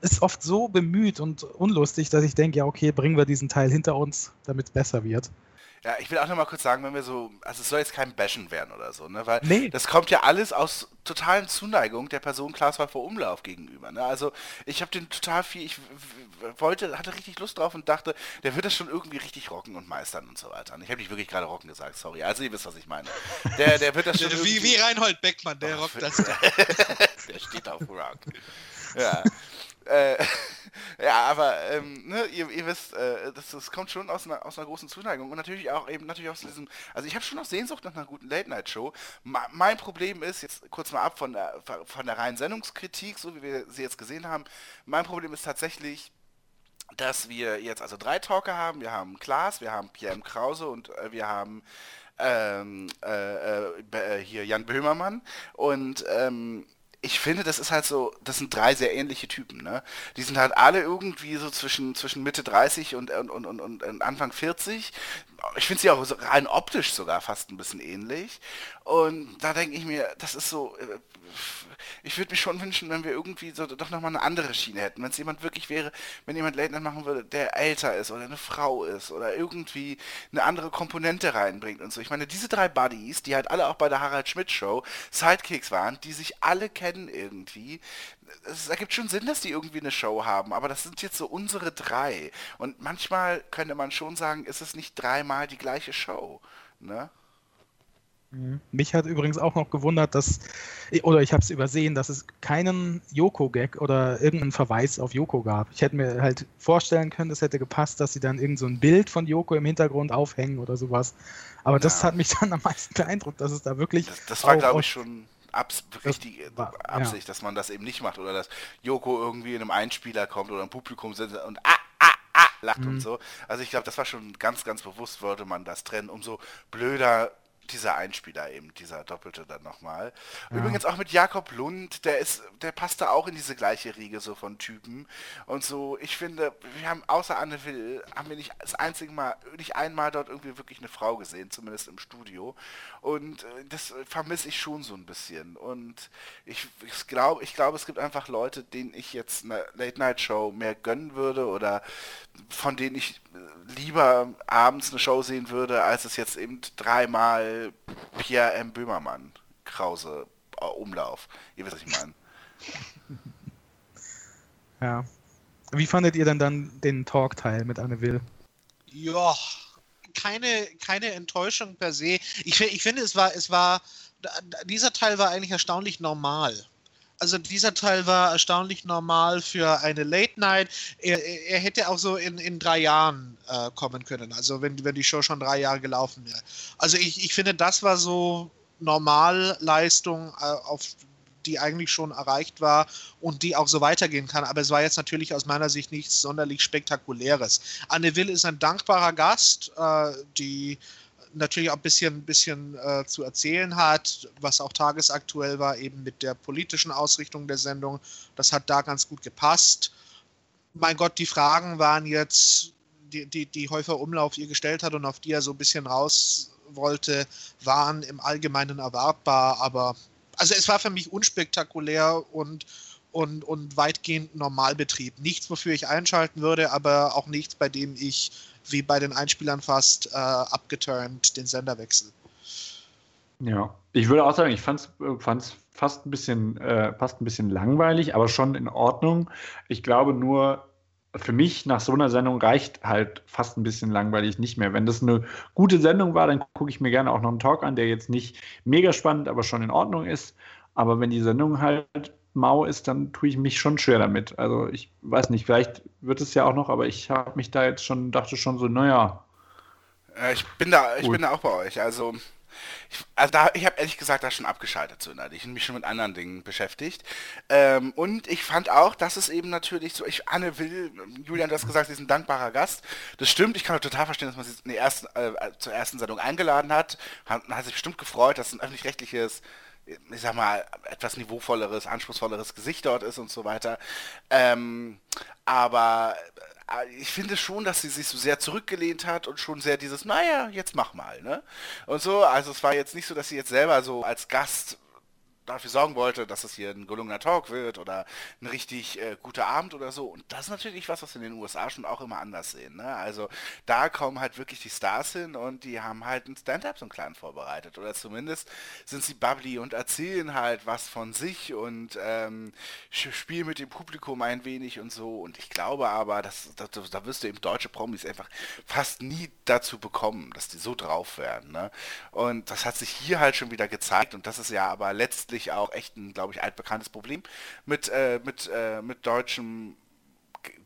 ist oft so bemüht und unlustig, dass ich denke, ja, okay, bringen wir diesen Teil hinter uns, damit es besser wird. Ja, ich will auch noch mal kurz sagen, wenn wir so, also es soll jetzt kein Bashen werden oder so, ne, weil Nee. das kommt ja alles aus totalen Zuneigung der Person Klaas vor Umlauf gegenüber, ne, also ich habe den total viel, ich wollte, hatte richtig Lust drauf und dachte, der wird das schon irgendwie richtig rocken und meistern und so weiter. Und ich habe nicht wirklich gerade rocken gesagt, sorry, also ihr wisst, was ich meine. Der, der wird das schon Wie, wie Reinhold Beckmann, der rockt das. der steht auf Rock. Ja. Äh, ja, aber ähm, ne, ihr, ihr wisst, äh, das, das kommt schon aus einer, aus einer großen Zuneigung und natürlich auch eben natürlich aus diesem, also ich habe schon noch Sehnsucht nach einer guten Late-Night-Show. Ma- Mein Problem ist, jetzt kurz mal ab von der, von der reinen Sendungskritik, so wie wir sie jetzt gesehen haben, mein Problem ist tatsächlich, dass wir jetzt also drei Talker haben. Wir haben Klaas, wir haben Pierre M. Krause und äh, wir haben ähm, äh, äh, äh, hier Jan Böhmermann. Und ähm, ich finde, das ist halt so, das sind drei sehr ähnliche Typen, ne? Die sind halt alle irgendwie so zwischen, zwischen Mitte 30 und, und, und, und, und Anfang 40. Ich finde sie auch rein optisch sogar fast ein bisschen ähnlich. Und da denke ich mir, das ist so, äh, ich würde mich schon wünschen, wenn wir irgendwie so doch nochmal eine andere Schiene hätten. Wenn es jemand wirklich wäre, wenn jemand Late Night machen würde, der älter ist oder eine Frau ist oder irgendwie eine andere Komponente reinbringt und so. Ich meine, diese drei Buddies, die halt alle auch bei der Harald Schmidt Show Sidekicks waren, die sich alle kennen irgendwie. Es ergibt schon Sinn, dass die irgendwie eine Show haben, aber das sind jetzt so unsere drei. Und manchmal könnte man schon sagen, ist es nicht dreimal die gleiche Show. Ne? Mich hat übrigens auch noch gewundert, dass, oder ich habe es übersehen, dass es keinen Yoko-Gag oder irgendeinen Verweis auf Yoko gab. Ich hätte mir halt vorstellen können, es hätte gepasst, dass sie dann irgend so ein Bild von Yoko im Hintergrund aufhängen oder sowas. Aber das Ja. hat mich dann am meisten beeindruckt, dass es da wirklich. Das, das war, auch- glaube ich, schon abs wirklich die war- ja. Absicht, dass man das eben nicht macht oder dass Joko irgendwie in einem Einspieler kommt oder im Publikum sitzt und ah, ah, ah, lacht Mhm. und so. Also ich glaube, das war schon ganz, ganz bewusst, wollte man das trennen, umso blöder dieser Einspieler eben, dieser doppelte dann nochmal. Übrigens auch mit Jakob Lund, der ist, der passt da auch in diese gleiche Riege so von Typen und so. Ich finde, wir haben außer Anne Will, haben wir nicht das einzige Mal, nicht einmal dort irgendwie wirklich eine Frau gesehen, zumindest im Studio. Und äh, das vermisse ich schon so ein bisschen. Und ich, ich glaube, ich glaube, es gibt einfach Leute, denen ich jetzt eine Late-Night-Show mehr gönnen würde oder von denen ich äh, lieber abends eine Show sehen würde, als es jetzt eben dreimal Pierre M. Böhmermann, Krause, äh, Umlauf. Ihr wisst, was ich meine. Ja. Wie fandet ihr denn dann den Talk-Teil mit Anne Will? Ja, keine, keine Enttäuschung per se. Ich, ich finde, es war, es war, dieser Teil war eigentlich erstaunlich normal. Also dieser Teil war erstaunlich normal für eine Late Night. Er, er hätte auch so in, in drei Jahren äh, kommen können, also wenn, wenn die Show schon drei Jahre gelaufen wäre. Also ich, ich finde, das war so Normalleistung, äh, auf die eigentlich schon erreicht war und die auch so weitergehen kann. Aber es war jetzt natürlich aus meiner Sicht nichts sonderlich Spektakuläres. Anne Will ist ein dankbarer Gast, äh, die natürlich auch ein bisschen, bisschen äh, zu erzählen hat, was auch tagesaktuell war, eben mit der politischen Ausrichtung der Sendung. Das hat da ganz gut gepasst. Mein Gott, die Fragen waren jetzt, die, die, die Häufer Umlauf ihr gestellt hat und auf die er so ein bisschen raus wollte, waren im Allgemeinen erwartbar, aber also es war für mich unspektakulär und, und, und weitgehend Normalbetrieb. Nichts, wofür ich einschalten würde, aber auch nichts, bei dem ich wie bei den Einspielern fast äh, abgeturnt den Sender wechsel. Ja, ich würde auch sagen, ich fand es fast ein bisschen, äh, fast ein bisschen langweilig, aber schon in Ordnung. Ich glaube nur, für mich nach so einer Sendung reicht halt fast ein bisschen langweilig nicht mehr. Wenn das eine gute Sendung war, dann gucke ich mir gerne auch noch einen Talk an, der jetzt nicht mega spannend, aber schon in Ordnung ist. Aber wenn die Sendung halt mau ist, dann tue ich mich schon schwer damit. Also ich weiß nicht, vielleicht wird es ja auch noch, aber ich habe mich da jetzt schon, dachte schon so, naja, Äh, ich bin da, ich Cool. bin da auch bei euch. Also Ich, also da, ich habe ehrlich gesagt da schon abgeschaltet so innerlich und mich schon mit anderen Dingen beschäftigt. Ähm, und ich fand auch, dass es eben natürlich so, ich, Anne will, Julian, du hast gesagt, sie ist ein dankbarer Gast. Das stimmt, ich kann auch total verstehen, dass man sie in ersten, äh, zur ersten Sendung eingeladen hat. Hat, hat sich bestimmt gefreut, dass ein öffentlich-rechtliches ich sag mal, etwas niveauvolleres, anspruchsvolleres Gesicht dort ist und so weiter. Ähm, aber äh, ich finde schon, dass sie sich so sehr zurückgelehnt hat und schon sehr dieses, naja, jetzt mach mal, ne? Und so, also es war jetzt nicht so, dass sie jetzt selber so als Gast dafür sorgen wollte, dass es hier ein gelungener Talk wird oder ein richtig äh, guter Abend oder so. Und das ist natürlich was, was wir in den USA schon auch immer anders sehen. Ne? Also da kommen halt wirklich die Stars hin und die haben halt ein Stand-up so einen kleinen vorbereitet. Oder zumindest sind sie bubbly und erzählen halt was von sich und ähm, spielen mit dem Publikum ein wenig und so. Und ich glaube aber, dass, dass, da wirst du eben deutsche Promis einfach fast nie dazu bekommen, dass die so drauf werden. Ne? Und das hat sich hier halt schon wieder gezeigt und das ist ja aber letztlich letztlich auch echt ein, glaube ich, altbekanntes Problem mit, äh, mit, äh, mit deutschen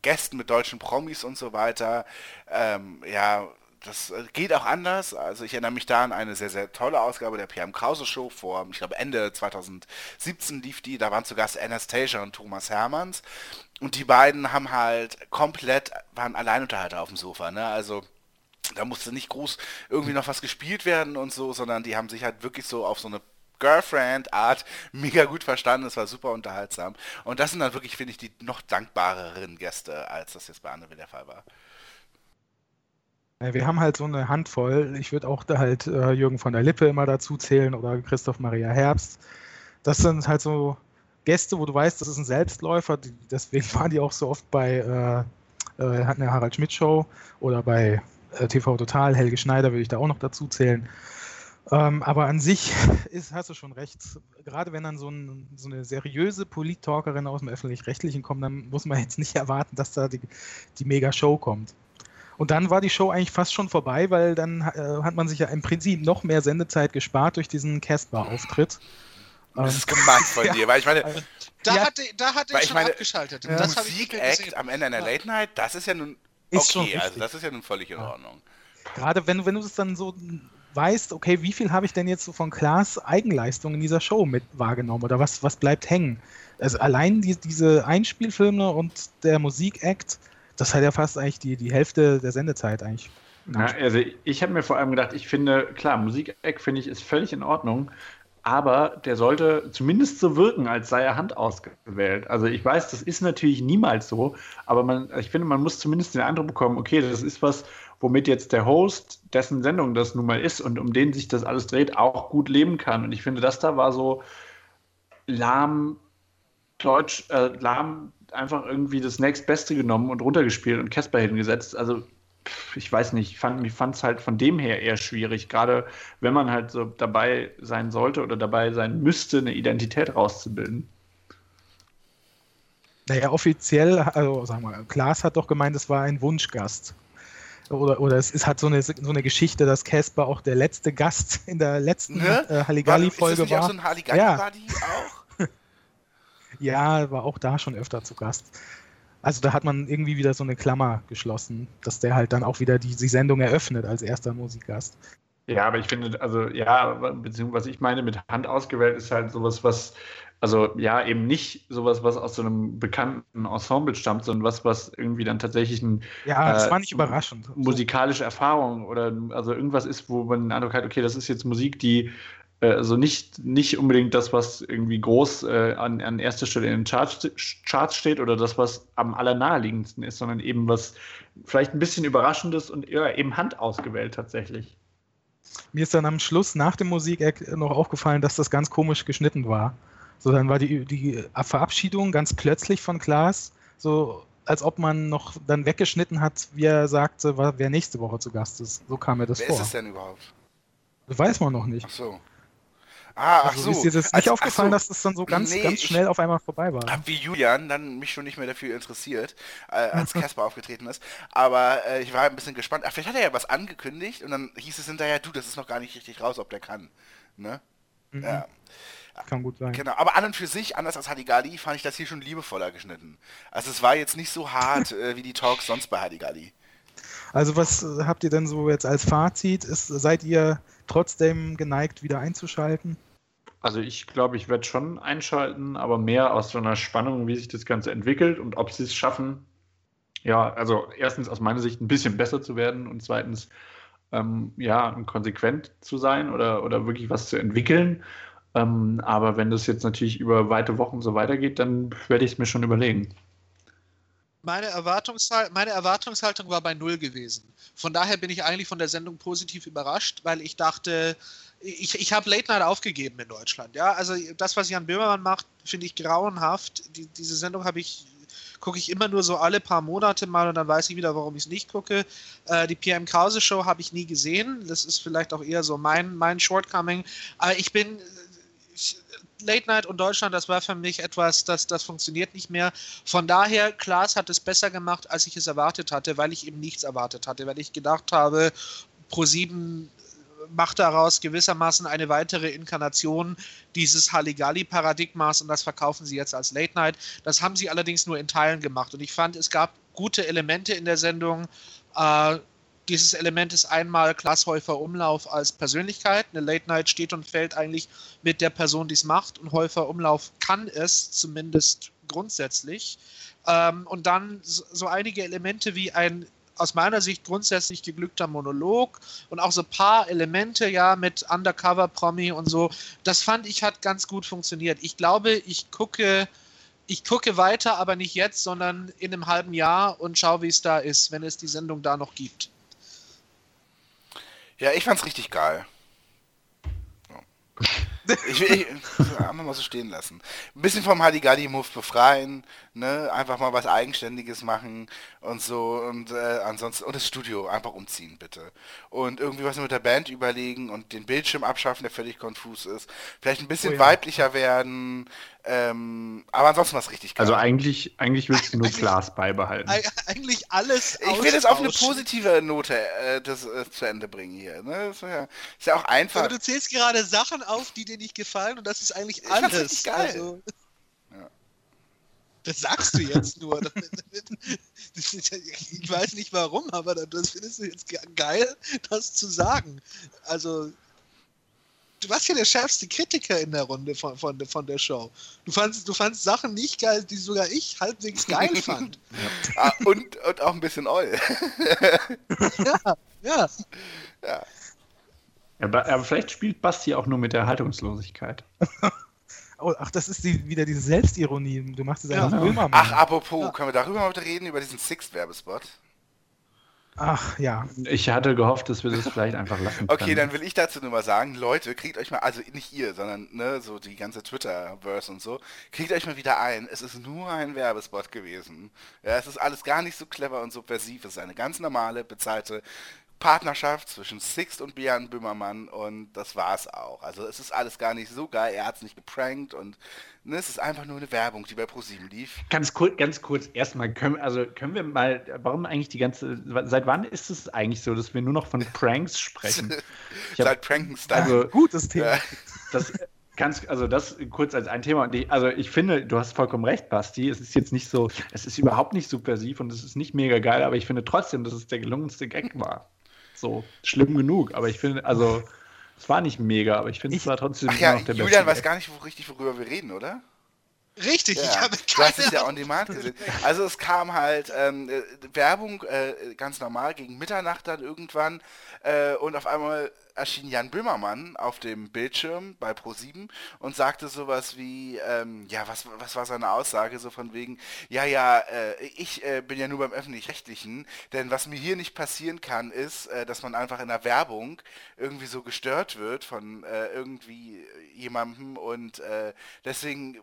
Gästen, mit deutschen Promis und so weiter. Ähm, ja, das äh, geht auch anders. Also ich erinnere mich da an eine sehr, sehr tolle Ausgabe der PM Krause Show vor, ich glaube Ende 2017 lief die, da waren zu Gast Anastasia und Thomas Hermanns und die beiden haben halt komplett, waren Alleinunterhalter auf dem Sofa, ne? Also da musste nicht groß irgendwie noch was gespielt werden und so, sondern die haben sich halt wirklich so auf so eine Girlfriend-Art mega gut verstanden. Es war super unterhaltsam. Und das sind dann wirklich, finde ich, die noch dankbareren Gäste, als das jetzt bei Anne der Fall war. Wir haben halt so eine Handvoll. Ich würde auch da halt äh, Jürgen von der Lippe immer dazu zählen oder Christoph Maria Herbst. Das sind halt so Gäste, wo du weißt, das ist ein Selbstläufer. deswegen waren die auch so oft bei äh, äh, eine Harald Schmidt Show oder bei äh, TV Total. Helge Schneider würde ich da auch noch dazu zählen. Ähm, aber an sich ist, hast du schon recht. Gerade wenn dann so, ein, so eine seriöse Polit-Talkerin aus dem Öffentlich-Rechtlichen kommt, dann muss man jetzt nicht erwarten, dass da die, die Mega-Show kommt. Und dann war die Show eigentlich fast schon vorbei, weil dann äh, hat man sich ja im Prinzip noch mehr Sendezeit gespart durch diesen Casper-Auftritt. Das ist gemein von ja. dir, weil ich meine, also, da ja, hatte, da hatte ich schon meine, abgeschaltet. Ja. Das Musik-Act am Ende einer Late Night, das ist ja nun okay, also das ist ja nun völlig in Ordnung. Gerade wenn, wenn du es dann so weißt, okay, wie viel habe ich denn jetzt so von Klaas Eigenleistung in dieser Show mit wahrgenommen oder was, was bleibt hängen? Also allein die, diese Einspielfilme und der Musikakt, das hat ja fast eigentlich die, die Hälfte der Sendezeit eigentlich. Ja, also ich habe mir vor allem gedacht, ich finde, klar, Musikakt finde ich ist völlig in Ordnung, aber der sollte zumindest so wirken, als sei er Hand ausgewählt. Also ich weiß, das ist natürlich niemals so, aber man, ich finde, man muss zumindest den Eindruck bekommen, okay, das ist was, womit jetzt der Host, dessen Sendung das nun mal ist und um den sich das alles dreht, auch gut leben kann. Und ich finde, das da war so lahm, deutsch, äh, lahm einfach irgendwie das nächstbeste genommen und runtergespielt und Casper hingesetzt. Also ich weiß nicht, ich fand es halt von dem her eher schwierig, gerade wenn man halt so dabei sein sollte oder dabei sein müsste, eine Identität rauszubilden. Naja, offiziell, also sagen wir Klaas hat doch gemeint, es war ein Wunschgast oder, oder es ist halt so eine, so eine Geschichte, dass Casper auch der letzte Gast in der letzten ne? äh, Halligalli-Folge war. Ist das nicht war. auch so ein Halligalli-Buddy ja. auch? ja, war auch da schon öfter zu Gast. Also da hat man irgendwie wieder so eine Klammer geschlossen, dass der halt dann auch wieder die, die Sendung eröffnet als erster Musikgast. Ja, aber ich finde, also ja, beziehungsweise was ich meine mit Hand ausgewählt ist halt sowas, was also ja, eben nicht sowas, was aus so einem bekannten Ensemble stammt, sondern was, was irgendwie dann tatsächlich ein ja, das äh, war nicht überraschend. musikalische Erfahrung oder also irgendwas ist, wo man den Eindruck hat, okay, das ist jetzt Musik, die äh, also nicht, nicht unbedingt das, was irgendwie groß äh, an, an erster Stelle in den Charts, Charts steht oder das, was am allernaheliegendsten ist, sondern eben was vielleicht ein bisschen überraschendes und ja, eben handausgewählt tatsächlich. Mir ist dann am Schluss nach dem Musik noch aufgefallen, dass das ganz komisch geschnitten war. So, dann war die, die Verabschiedung ganz plötzlich von Klaas, so als ob man noch dann weggeschnitten hat, wie er sagte, wer nächste Woche zu Gast ist. So kam mir das wer vor. Wer ist es denn überhaupt? Das weiß man noch nicht. Ach so. Ah, ach also, so. Ist dir das nicht also, aufgefallen, so. dass das dann so ganz, nee, ganz schnell auf einmal vorbei war? Hab wie Julian dann mich schon nicht mehr dafür interessiert, äh, als Casper aufgetreten ist. Aber äh, ich war ein bisschen gespannt. Ach, vielleicht hat er ja was angekündigt und dann hieß es hinterher, du, das ist noch gar nicht richtig raus, ob der kann. Ne? Mhm. Ja. Kann gut sein. Genau, aber an und für sich, anders als Hadigali, fand ich das hier schon liebevoller geschnitten. Also es war jetzt nicht so hart äh, wie die Talks sonst bei Hadigali. Also was habt ihr denn so jetzt als Fazit? Ist, seid ihr trotzdem geneigt, wieder einzuschalten? Also ich glaube, ich werde schon einschalten, aber mehr aus so einer Spannung, wie sich das Ganze entwickelt und ob sie es schaffen, ja, also erstens aus meiner Sicht ein bisschen besser zu werden und zweitens ähm, ja, konsequent zu sein oder, oder wirklich was zu entwickeln. Ähm, aber wenn das jetzt natürlich über weite Wochen so weitergeht, dann werde ich es mir schon überlegen. Meine, Erwartungshal meine Erwartungshaltung war bei Null gewesen. Von daher bin ich eigentlich von der Sendung positiv überrascht, weil ich dachte, ich, ich habe Late Night aufgegeben in Deutschland. Ja, also das, was Jan Böhmermann macht, finde ich grauenhaft. Die, diese Sendung habe ich gucke ich immer nur so alle paar Monate mal und dann weiß ich wieder, warum ich es nicht gucke. Äh, die PM Krause Show habe ich nie gesehen. Das ist vielleicht auch eher so mein, mein Shortcoming. Aber ich bin Late Night und Deutschland, das war für mich etwas, das, das funktioniert nicht mehr. Von daher, Klaas hat es besser gemacht, als ich es erwartet hatte, weil ich eben nichts erwartet hatte, weil ich gedacht habe, Pro7 macht daraus gewissermaßen eine weitere Inkarnation dieses Halligalli-Paradigmas und das verkaufen sie jetzt als Late Night. Das haben sie allerdings nur in Teilen gemacht und ich fand, es gab gute Elemente in der Sendung. Äh, dieses Element ist einmal Glashäufer Umlauf als Persönlichkeit. Eine Late Night steht und fällt eigentlich mit der Person, die es macht. Und Häufer Umlauf kann es zumindest grundsätzlich. Ähm, und dann so einige Elemente wie ein aus meiner Sicht grundsätzlich geglückter Monolog und auch so ein paar Elemente ja mit Undercover-Promi und so. Das fand ich hat ganz gut funktioniert. Ich glaube, ich gucke, ich gucke weiter, aber nicht jetzt, sondern in einem halben Jahr und schaue, wie es da ist, wenn es die Sendung da noch gibt. Ja, ich fand's richtig geil. Ich will einfach mal so stehen lassen. Ein bisschen vom Hadigalli-Move befreien, ne? Einfach mal was Eigenständiges machen und so und äh, ansonsten und das Studio einfach umziehen, bitte. Und irgendwie was mit der Band überlegen und den Bildschirm abschaffen, der völlig konfus ist. Vielleicht ein bisschen oh ja. weiblicher werden, ähm, aber ansonsten was richtig geil. Also eigentlich, eigentlich willst du nur Glas beibehalten. Eigentlich alles Ich will das auf eine positive Note äh, das, äh, zu Ende bringen hier. Ne? Das ist ja, ist ja auch einfach. Aber du zählst gerade Sachen auf, die dir nicht gefallen und das ist eigentlich ich alles. Geil. Also, ja. Das sagst du jetzt nur. ich weiß nicht warum, aber das findest du jetzt geil, das zu sagen. Also du warst ja der schärfste Kritiker in der Runde von, von, von der Show. Du fandst, du fandst Sachen nicht geil, die sogar ich halbwegs geil fand. Ja. Ah, und, und auch ein bisschen oll. ja, ja. Ja. Aber, aber, vielleicht spielt Basti auch nur mit der Haltungslosigkeit. oh, ach, das ist die, wieder diese Selbstironie. Du machst es ja. einfach immer mal. Ach, apropos, ja. können wir darüber mal reden, über diesen Sixt-Werbespot? Ach ja. Ich hatte gehofft, dass wir das vielleicht einfach lassen können. Okay, dann will ich dazu nur mal sagen, Leute, kriegt euch mal, also nicht ihr, sondern ne, so die ganze Twitter-Verse und so, kriegt euch mal wieder ein. Es ist nur ein Werbespot gewesen. Ja, es ist alles gar nicht so clever und subversiv. Es ist eine ganz normale, bezahlte Partnerschaft zwischen Sixt und Björn Böhmermann und das war's auch. Also es ist alles gar nicht so geil, er hat es nicht geprankt und ne, es ist einfach nur eine Werbung, die bei ProSieben lief. Ganz kurz, ganz kurz erstmal, können, also können wir mal, warum eigentlich die ganze, seit wann ist es eigentlich so, dass wir nur noch von Pranks sprechen? Hab, seit Prankenstein. Also, Gutes Thema. Das, Ganz, also das kurz als ein Thema. Und ich, also ich finde, du hast vollkommen recht, Basti. Es ist jetzt nicht so, es ist überhaupt nicht subversiv und es ist nicht mega geil, aber ich finde trotzdem, dass es der gelungenste Gag war. So, schlimm genug, aber ich finde, also, es war nicht mega, aber ich finde, es war trotzdem Ach ja, noch der Julian weiß gar nicht wo, richtig, worüber wir reden, oder? Richtig, ja, ich habe keine Du hast es ja on demand gesehen. Also es kam halt ähm, äh, Werbung äh, ganz normal gegen Mitternacht dann irgendwann äh, und auf einmal erschien Jan Böhmermann auf dem Bildschirm bei Pro7 und sagte sowas wie, ähm, ja, was, was war seine Aussage, so von wegen, ja, ja, äh, ich äh, bin ja nur beim Öffentlich-Rechtlichen, denn was mir hier nicht passieren kann, ist, äh, dass man einfach in der Werbung irgendwie so gestört wird von irgendwie jemandem und deswegen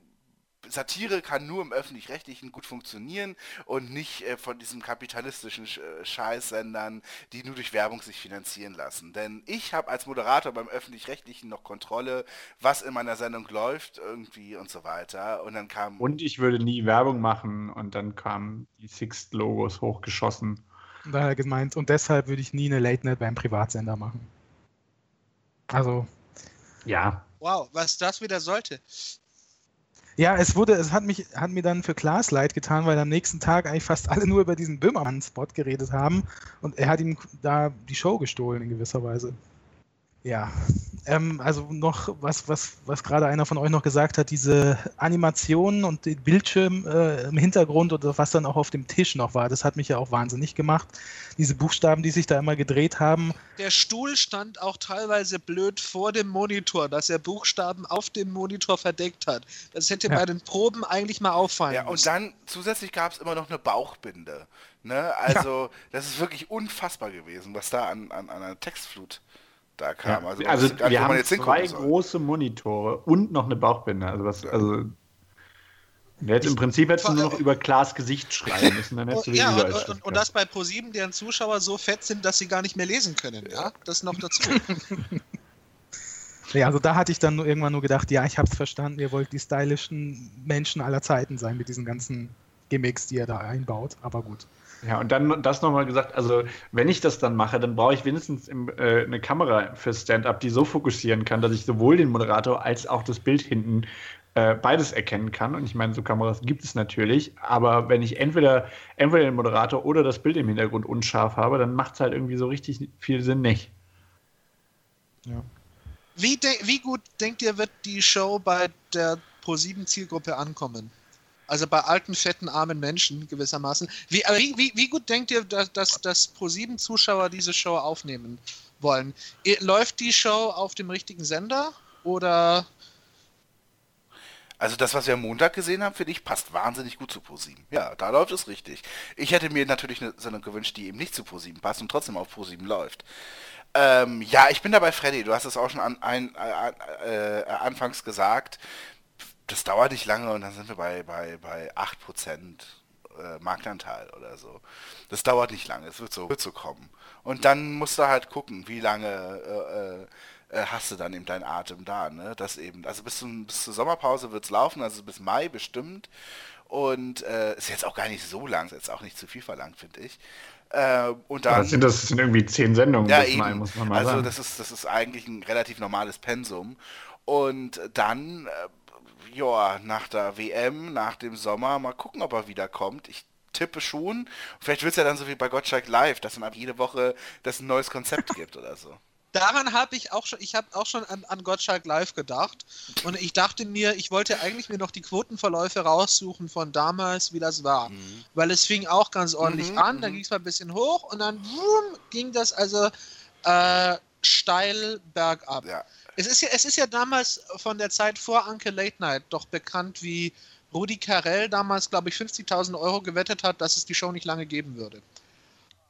Satire kann nur im öffentlich-rechtlichen gut funktionieren und nicht äh, von diesen kapitalistischen äh, Scheißsendern, die nur durch Werbung sich finanzieren lassen. Denn ich habe als Moderator beim öffentlich-rechtlichen noch Kontrolle, was in meiner Sendung läuft irgendwie und so weiter. Und dann kam und ich würde nie Werbung machen und dann kamen die Sixt-Logos hochgeschossen. Daher gemeint und deshalb würde ich nie eine Late Night beim Privatsender machen. Also ja. Wow, was das wieder sollte. Ja, es wurde, es hat mich, hat mir dann für Klaas leid getan, weil am nächsten Tag eigentlich fast alle nur über diesen Böhmermann-Spot geredet haben und er hat ihm da die Show gestohlen in gewisser Weise. Ja, ähm, also noch was, was, was gerade einer von euch noch gesagt hat, diese Animationen und den Bildschirm äh, im Hintergrund oder was dann auch auf dem Tisch noch war, das hat mich ja auch wahnsinnig gemacht. Diese Buchstaben, die sich da immer gedreht haben. Der Stuhl stand auch teilweise blöd vor dem Monitor, dass er Buchstaben auf dem Monitor verdeckt hat. Das hätte Ja. bei den Proben eigentlich mal auffallen Ja, und dann zusätzlich gab es immer noch eine Bauchbinde. Ne? Also, das ist wirklich unfassbar gewesen, was da an, an, an einer Textflut da kam. Ja. Also, Also, gar nicht, wir man haben jetzt zwei große Monitore und noch eine Bauchbinde. Also was, also jetzt im Prinzip hättest du nur noch über Klaas Gesicht schreiben müssen, dann hättest du ja, und, und, und das bei ProSieben, deren Zuschauer so fett sind, dass sie gar nicht mehr lesen können. Ja, das noch dazu. Ja, also da hatte ich dann nur irgendwann nur gedacht, ja, ich hab's verstanden, ihr wollt die stylischen Menschen aller Zeiten sein mit diesen ganzen Gimmicks, die ihr da einbaut, aber gut. Ja, und dann das nochmal gesagt, also wenn ich das dann mache, dann brauche ich wenigstens im, äh, eine Kamera für Stand-up, die so fokussieren kann, dass ich sowohl den Moderator als auch das Bild hinten äh, beides erkennen kann. Und ich meine, so Kameras gibt es natürlich, aber wenn ich entweder, entweder den Moderator oder das Bild im Hintergrund unscharf habe, dann macht es halt irgendwie so richtig viel Sinn nicht. Wie, de wie gut denkt ihr, wird die Show bei der ProSieben-Zielgruppe ankommen? Also bei alten, fetten, armen Menschen gewissermaßen. Wie, wie, wie, gut denkt ihr, dass, dass, dass ProSieben-Zuschauer diese Show aufnehmen wollen? Läuft die Show auf dem richtigen Sender oder Also das, was wir am Montag gesehen haben, finde ich, passt wahnsinnig gut zu ProSieben. Ja, da läuft es richtig. Ich hätte mir natürlich eine Sendung gewünscht, die eben nicht zu ProSieben passt und trotzdem auf ProSieben läuft. Ähm, ja, ich bin dabei, Freddy. Du hast es auch schon an, ein, äh, äh, anfangs gesagt. Das dauert nicht lange und dann sind wir bei, bei, bei 8% äh, Marktanteil oder so. Das dauert nicht lange, es wird so, wird so kommen. Und dann musst du halt gucken, wie lange äh, äh, äh, hast du dann eben deinen Atem da, ne? Das eben, also bis, zum, bis zur Sommerpause wird es laufen, also bis Mai bestimmt. Und äh, ist jetzt auch gar nicht so lang, ist jetzt auch nicht zu viel verlangt, finde ich. Äh, und dann, Das sind, das sind irgendwie zehn Sendungen ja, eben. Mai, muss man mal also sagen. das ist, das ist eigentlich ein relativ normales Pensum. Und dann, äh, ja, nach der WM, nach dem Sommer, mal gucken, ob er wiederkommt. Ich tippe schon. Vielleicht wird es ja dann so wie bei Gottschalk Live, dass dann ab jede Woche das ein neues Konzept gibt oder so. Daran habe ich auch schon, ich habe auch schon an, an Gottschalk Live gedacht. Und ich dachte mir, ich wollte eigentlich mir noch die Quotenverläufe raussuchen von damals, wie das war. Weil es fing auch ganz ordentlich Mhm, an, dann mhm. ging es mal ein bisschen hoch und dann wumm, ging das also äh, steil bergab. Ja. Es ist, ja, es ist ja damals von der Zeit vor Anke Late Night doch bekannt, wie Rudi Carell damals, glaube ich, 50.000 Euro gewettet hat, dass es die Show nicht lange geben würde.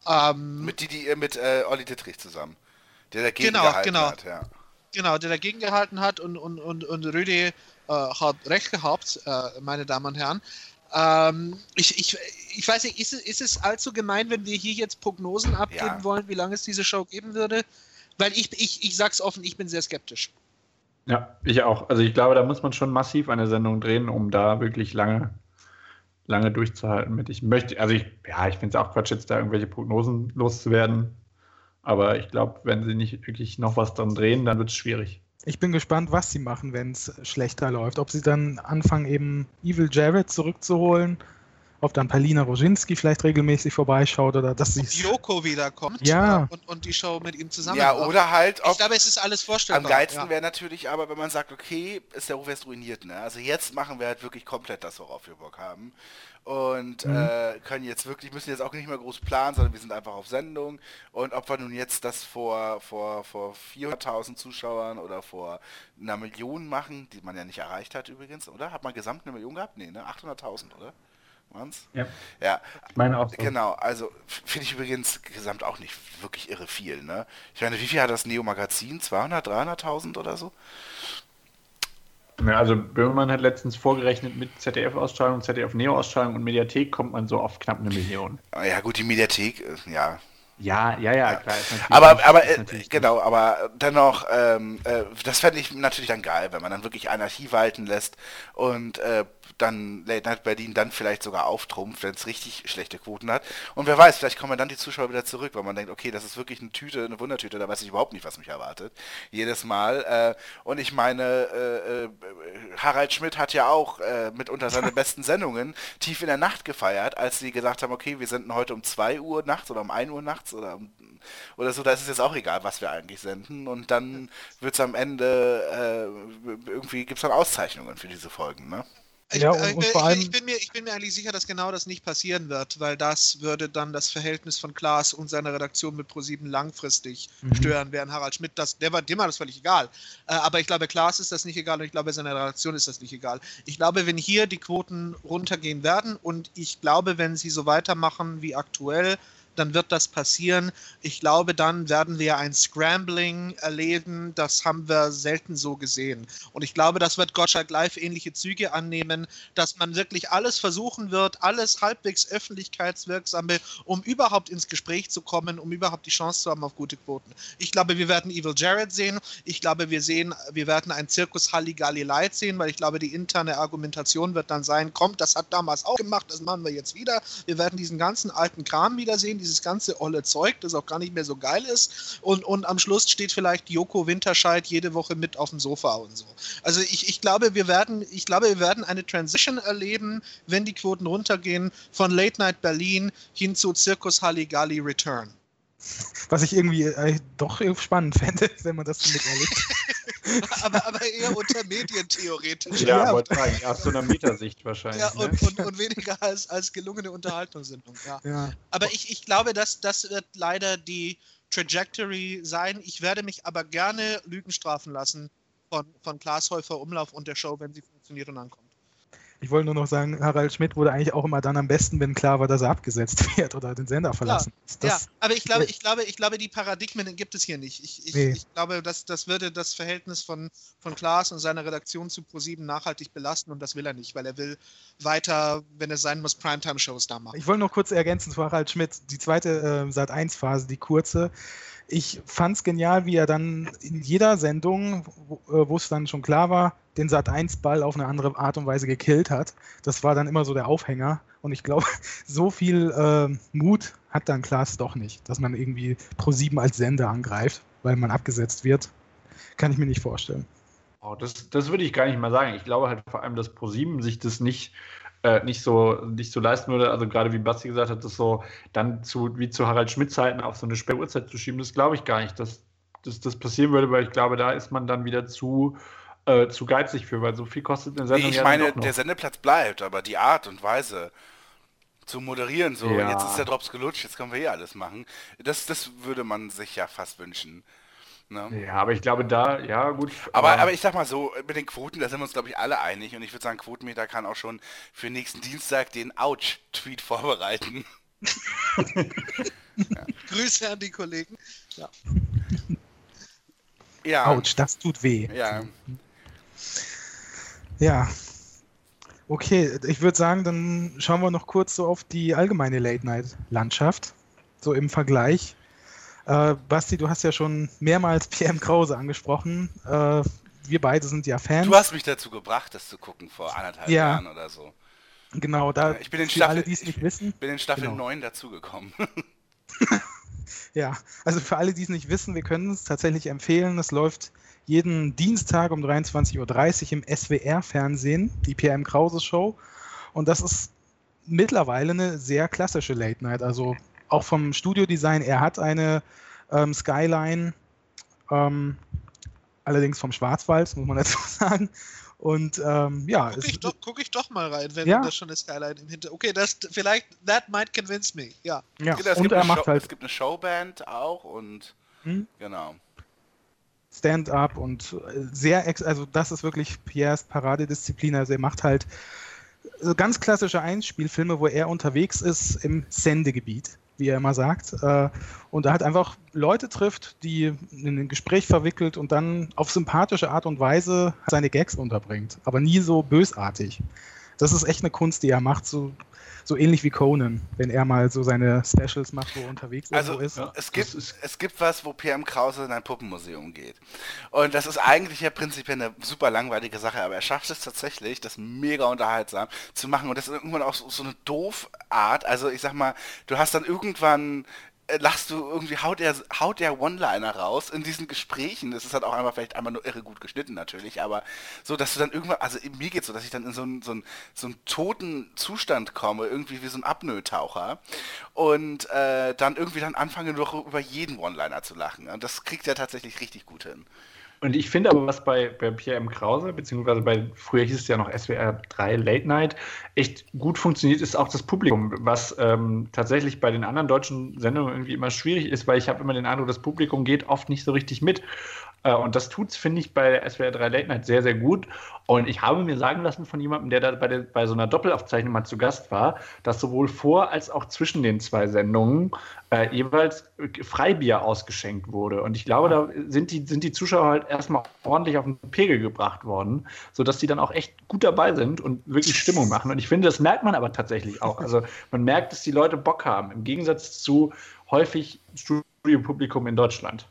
Ähm, Mit, die, die, mit äh, Olli Dittrich zusammen. Der dagegen Genau, gehalten genau. hat, ja. Genau, der dagegen gehalten hat und, und, und, und Rüdi äh, hat recht gehabt, äh, meine Damen und Herren. Ähm, ich, ich, ich weiß nicht, ist, es- ist es allzu gemein, wenn wir hier jetzt Prognosen abgeben Ja. wollen, wie lange es diese Show geben würde? Weil ich, ich, ich sag's offen, ich bin sehr skeptisch. Ja, ich auch. Also ich glaube, da muss man schon massiv eine Sendung drehen, um da wirklich lange, lange durchzuhalten mit. Ich möchte, also ich, ja, ich finde es auch Quatsch, jetzt da irgendwelche Prognosen loszuwerden. Aber ich glaube, wenn sie nicht wirklich noch was dran drehen, dann wird es schwierig. Ich bin gespannt, was sie machen, wenn es schlechter läuft. Ob sie dann anfangen, eben Evil Jared zurückzuholen, ob dann Palina Roginski vielleicht regelmäßig vorbeischaut oder dass sie Ob Yoko wiederkommt Ja. äh, und, und die Show mit ihm zusammen Ja, macht. oder halt, Ich ob, glaube, es ist alles Am vorstellbar. geilsten ja. wäre natürlich aber, wenn man sagt, okay, ist der Ruf jetzt ruiniert, ne? Also jetzt machen wir halt wirklich komplett das, worauf wir Bock haben. Und Mhm. äh, können jetzt wirklich, müssen jetzt auch nicht mehr groß planen, sondern wir sind einfach auf Sendung. Und ob wir nun jetzt das vor, vor, vor 400.000 Zuschauern oder vor einer Million machen, die man ja nicht erreicht hat übrigens, oder? Hat man gesamt eine Million gehabt? Nee, ne? 800.000, oder? Waren's? Ja. Ja, Ich meine auch so. Genau, also finde ich übrigens gesamt auch nicht wirklich irre viel, ne? Ich meine, wie viel hat das Neo-Magazin? 200, 300.000 oder so? Ja, also Böhmermann hat letztens vorgerechnet mit ZDF-Ausstrahlung, ZDF-Neo-Ausstrahlung und Mediathek kommt man so auf knapp eine Million. Ah, Ja gut, die Mediathek, äh, ja. Ja, ja, ja, klar. Aber, aber äh, genau, aber dennoch, ähm, äh, das fände ich natürlich dann geil, wenn man dann wirklich Anarchie walten lässt und äh, dann Late Night Berlin dann vielleicht sogar auftrumpft, wenn es richtig schlechte Quoten hat. Und wer weiß, vielleicht kommen dann die Zuschauer wieder zurück, weil man denkt, okay, das ist wirklich eine Tüte, eine Wundertüte, da weiß ich überhaupt nicht, was mich erwartet. Jedes Mal. Äh, und ich meine, äh, äh, Harald Schmidt hat ja auch mitunter seine besten Sendungen tief in der Nacht gefeiert, als sie gesagt haben, okay, wir senden heute um 2 Uhr nachts oder um 1 Uhr nachts oder, oder so, da ist es jetzt auch egal, was wir eigentlich senden. Und dann wird es am Ende, irgendwie gibt es dann Auszeichnungen für diese Folgen, ne? Ich, Ja, äh, und- und ich, vor allem- ich, bin mir, ich bin mir eigentlich sicher, dass genau das nicht passieren wird, weil das würde dann das Verhältnis von Klaas und seiner Redaktion mit ProSieben langfristig Mhm. stören, während Harald Schmidt das, der war, dem war das völlig egal. Äh, aber ich glaube, Klaas ist das nicht egal und ich glaube, seiner Redaktion ist das nicht egal. Ich glaube, wenn hier die Quoten runtergehen werden und ich glaube, wenn sie so weitermachen wie aktuell, dann wird das passieren. Ich glaube, dann werden wir ein Scrambling erleben. Das haben wir selten so gesehen. Und ich glaube, das wird Gottschalk Live ähnliche Züge annehmen, dass man wirklich alles versuchen wird, alles halbwegs öffentlichkeitswirksame, um überhaupt ins Gespräch zu kommen, um überhaupt die Chance zu haben auf gute Quoten. Ich glaube, wir werden Evil Jared sehen. Ich glaube, wir sehen, wir werden ein Zirkus Halligalli Light sehen, weil ich glaube, die interne Argumentation wird dann sein, kommt, das hat damals auch gemacht, das machen wir jetzt wieder. Wir werden diesen ganzen alten Kram wiedersehen, dieses ganze olle Zeug, das auch gar nicht mehr so geil ist. Und, und am Schluss steht vielleicht Joko Winterscheid jede Woche mit auf dem Sofa und so. Also ich, ich glaube, wir werden, ich glaube, wir werden eine Transition erleben, wenn die Quoten runtergehen, von Late Night Berlin hin zu Zirkus Halligalli Return. Was ich irgendwie äh, doch spannend fände, wenn man das so miterlebt. aber, aber eher unter medientheoretisch. Ja, Ja. wollte sagen, aus so einer Metasicht wahrscheinlich. Ja, ne? und, und, und weniger als, als gelungene Unterhaltungssendung. Ja. ja. Aber ich, ich glaube, dass das wird leider die Trajectory sein. Ich werde mich aber gerne Lügen strafen lassen von, von Klaas Häufer Umlauf und der Show, wenn sie funktioniert und ankommt. Ich wollte nur noch sagen, Harald Schmidt wurde eigentlich auch immer dann am besten, wenn klar war, dass er abgesetzt wird oder den Sender verlassen. ja, Das, aber ich glaube, Nee. ich glaube, ich glaube, die Paradigmen gibt es hier nicht. Ich, ich, Nee. ich glaube, das, das würde das Verhältnis von, von Klaas und seiner Redaktion zu ProSieben nachhaltig belasten und das will er nicht, weil er will weiter, wenn es sein muss, Primetime-Shows da machen. Ich wollte noch kurz ergänzen zu Harald Schmidt, die zweite äh, Sat1-Phase, die kurze. Ich fand es genial, wie er dann in jeder Sendung, wo äh, wo es dann schon klar war, den Sat1-Ball auf eine andere Art und Weise gekillt hat. Das war dann immer so der Aufhänger. Und ich glaube, so viel äh, Mut hat dann Klaas doch nicht, dass man irgendwie Pro7 als Sender angreift, weil man abgesetzt wird. Kann ich mir nicht vorstellen. Oh, das, das würde ich gar nicht mal sagen. Ich glaube halt vor allem, dass ProSieben sich das nicht, äh, nicht, so, nicht so leisten würde. Also gerade wie Basti gesagt hat, das so dann zu, wie zu Harald Schmidt-Zeiten auf so eine späte Uhrzeit zu schieben, das glaube ich gar nicht, dass, dass das passieren würde, weil ich glaube, da ist man dann wieder zu, äh, zu geizig für, weil so viel kostet eine Nee, Sendung ich ja meine, der Sendeplatz bleibt, aber die Art und Weise zu moderieren, so, Ja. jetzt ist der Drops gelutscht, jetzt können wir hier alles machen, das, das würde man sich ja fast wünschen. Ne? Ja, aber ich glaube da, ja gut. Aber, aber ich sag mal so, mit den Quoten, da sind wir uns, glaube ich, alle einig. Und ich würde sagen, Quotenmeter kann auch schon für nächsten Dienstag den Ouch-Tweet vorbereiten. Grüße an die Kollegen. Ja. Autsch, das tut weh. Ja. Ja. Okay, ich würde sagen, dann schauen wir noch kurz so auf die allgemeine Late-Night-Landschaft. So im Vergleich. Äh, Basti, du hast ja schon mehrmals PM Krause angesprochen. Äh, wir beide sind ja Fans. Du hast mich dazu gebracht, das zu gucken vor anderthalb Ja. Jahren oder so. genau, da Ich bin in Staffel, alle, die es nicht ich wissen. bin in Staffel Genau. 9 dazugekommen. Ja, also für alle, die es nicht wissen, wir können es tatsächlich empfehlen. Es läuft jeden Dienstag um 23.30 Uhr im SWR-Fernsehen, die PM Krause Show. Und das ist mittlerweile eine sehr klassische Late Night. Also auch vom Studiodesign. Er hat eine ähm, Skyline, ähm, allerdings vom Schwarzwald, muss man dazu sagen. Und ähm, ja, Guck es, ich, doch, guck ich doch mal rein, wenn Ja. das schon eine Skyline im Hinter. Okay, das vielleicht, that might convince me. Ja. ja. Es, und gibt er eine macht Show, halt es gibt eine Showband auch und Hm? genau. Stand-up und äh, sehr, also das ist wirklich Pierres Paradedisziplin. Also er macht halt äh, ganz klassische Einspielfilme, wo er unterwegs ist im Sendegebiet, wie er immer sagt. Äh, Und da halt einfach Leute trifft, die in ein Gespräch verwickelt und dann auf sympathische Art und Weise seine Gags unterbringt, aber nie so bösartig. Das ist echt eine Kunst, die er macht, so, so ähnlich wie Conan, wenn er mal so seine Specials macht, wo er unterwegs Also ist. ja. es, gibt, ist- es gibt was, wo PM Krause in ein Puppenmuseum geht. Und das ist eigentlich ja prinzipiell eine super langweilige Sache, aber er schafft es tatsächlich, das mega unterhaltsam zu machen. Und das ist irgendwann auch so, so eine doof Art. Also ich sag mal, du hast dann irgendwann lachst du irgendwie, haut der, haut der One-Liner raus in diesen Gesprächen. Das ist halt auch einmal vielleicht einmal nur irre gut geschnitten natürlich, aber so, dass du dann irgendwann, also mir geht's so, dass ich dann in so einen, so einen, so einen toten Zustand komme, irgendwie wie so ein Apnoe-Taucher und äh, dann irgendwie dann anfange nur über jeden One-Liner zu lachen. Und das kriegt er tatsächlich richtig gut hin. Und ich finde aber, was bei, bei Pierre M. Krause, beziehungsweise bei, früher hieß es ja noch SWR 3 Late Night, echt gut funktioniert, ist auch das Publikum, was ähm, tatsächlich bei den anderen deutschen Sendungen irgendwie immer schwierig ist, weil ich habe immer den Eindruck, das Publikum geht oft nicht so richtig mit. Äh, und das tut es, finde ich, bei SWR 3 Late Night sehr, sehr gut. Und ich habe mir sagen lassen von jemandem, der da bei, der, bei so einer Doppelaufzeichnung mal zu Gast war, dass sowohl vor als auch zwischen den zwei Sendungen äh, jeweils Freibier ausgeschenkt wurde. Und ich glaube, da sind die, sind die Zuschauer halt erstmal ordentlich auf den Pegel gebracht worden, sodass die dann auch echt gut dabei sind und wirklich Stimmung machen. Und ich finde, das merkt man aber tatsächlich auch. Also man merkt, dass die Leute Bock haben, im Gegensatz zu häufig Studiopublikum in Deutschland.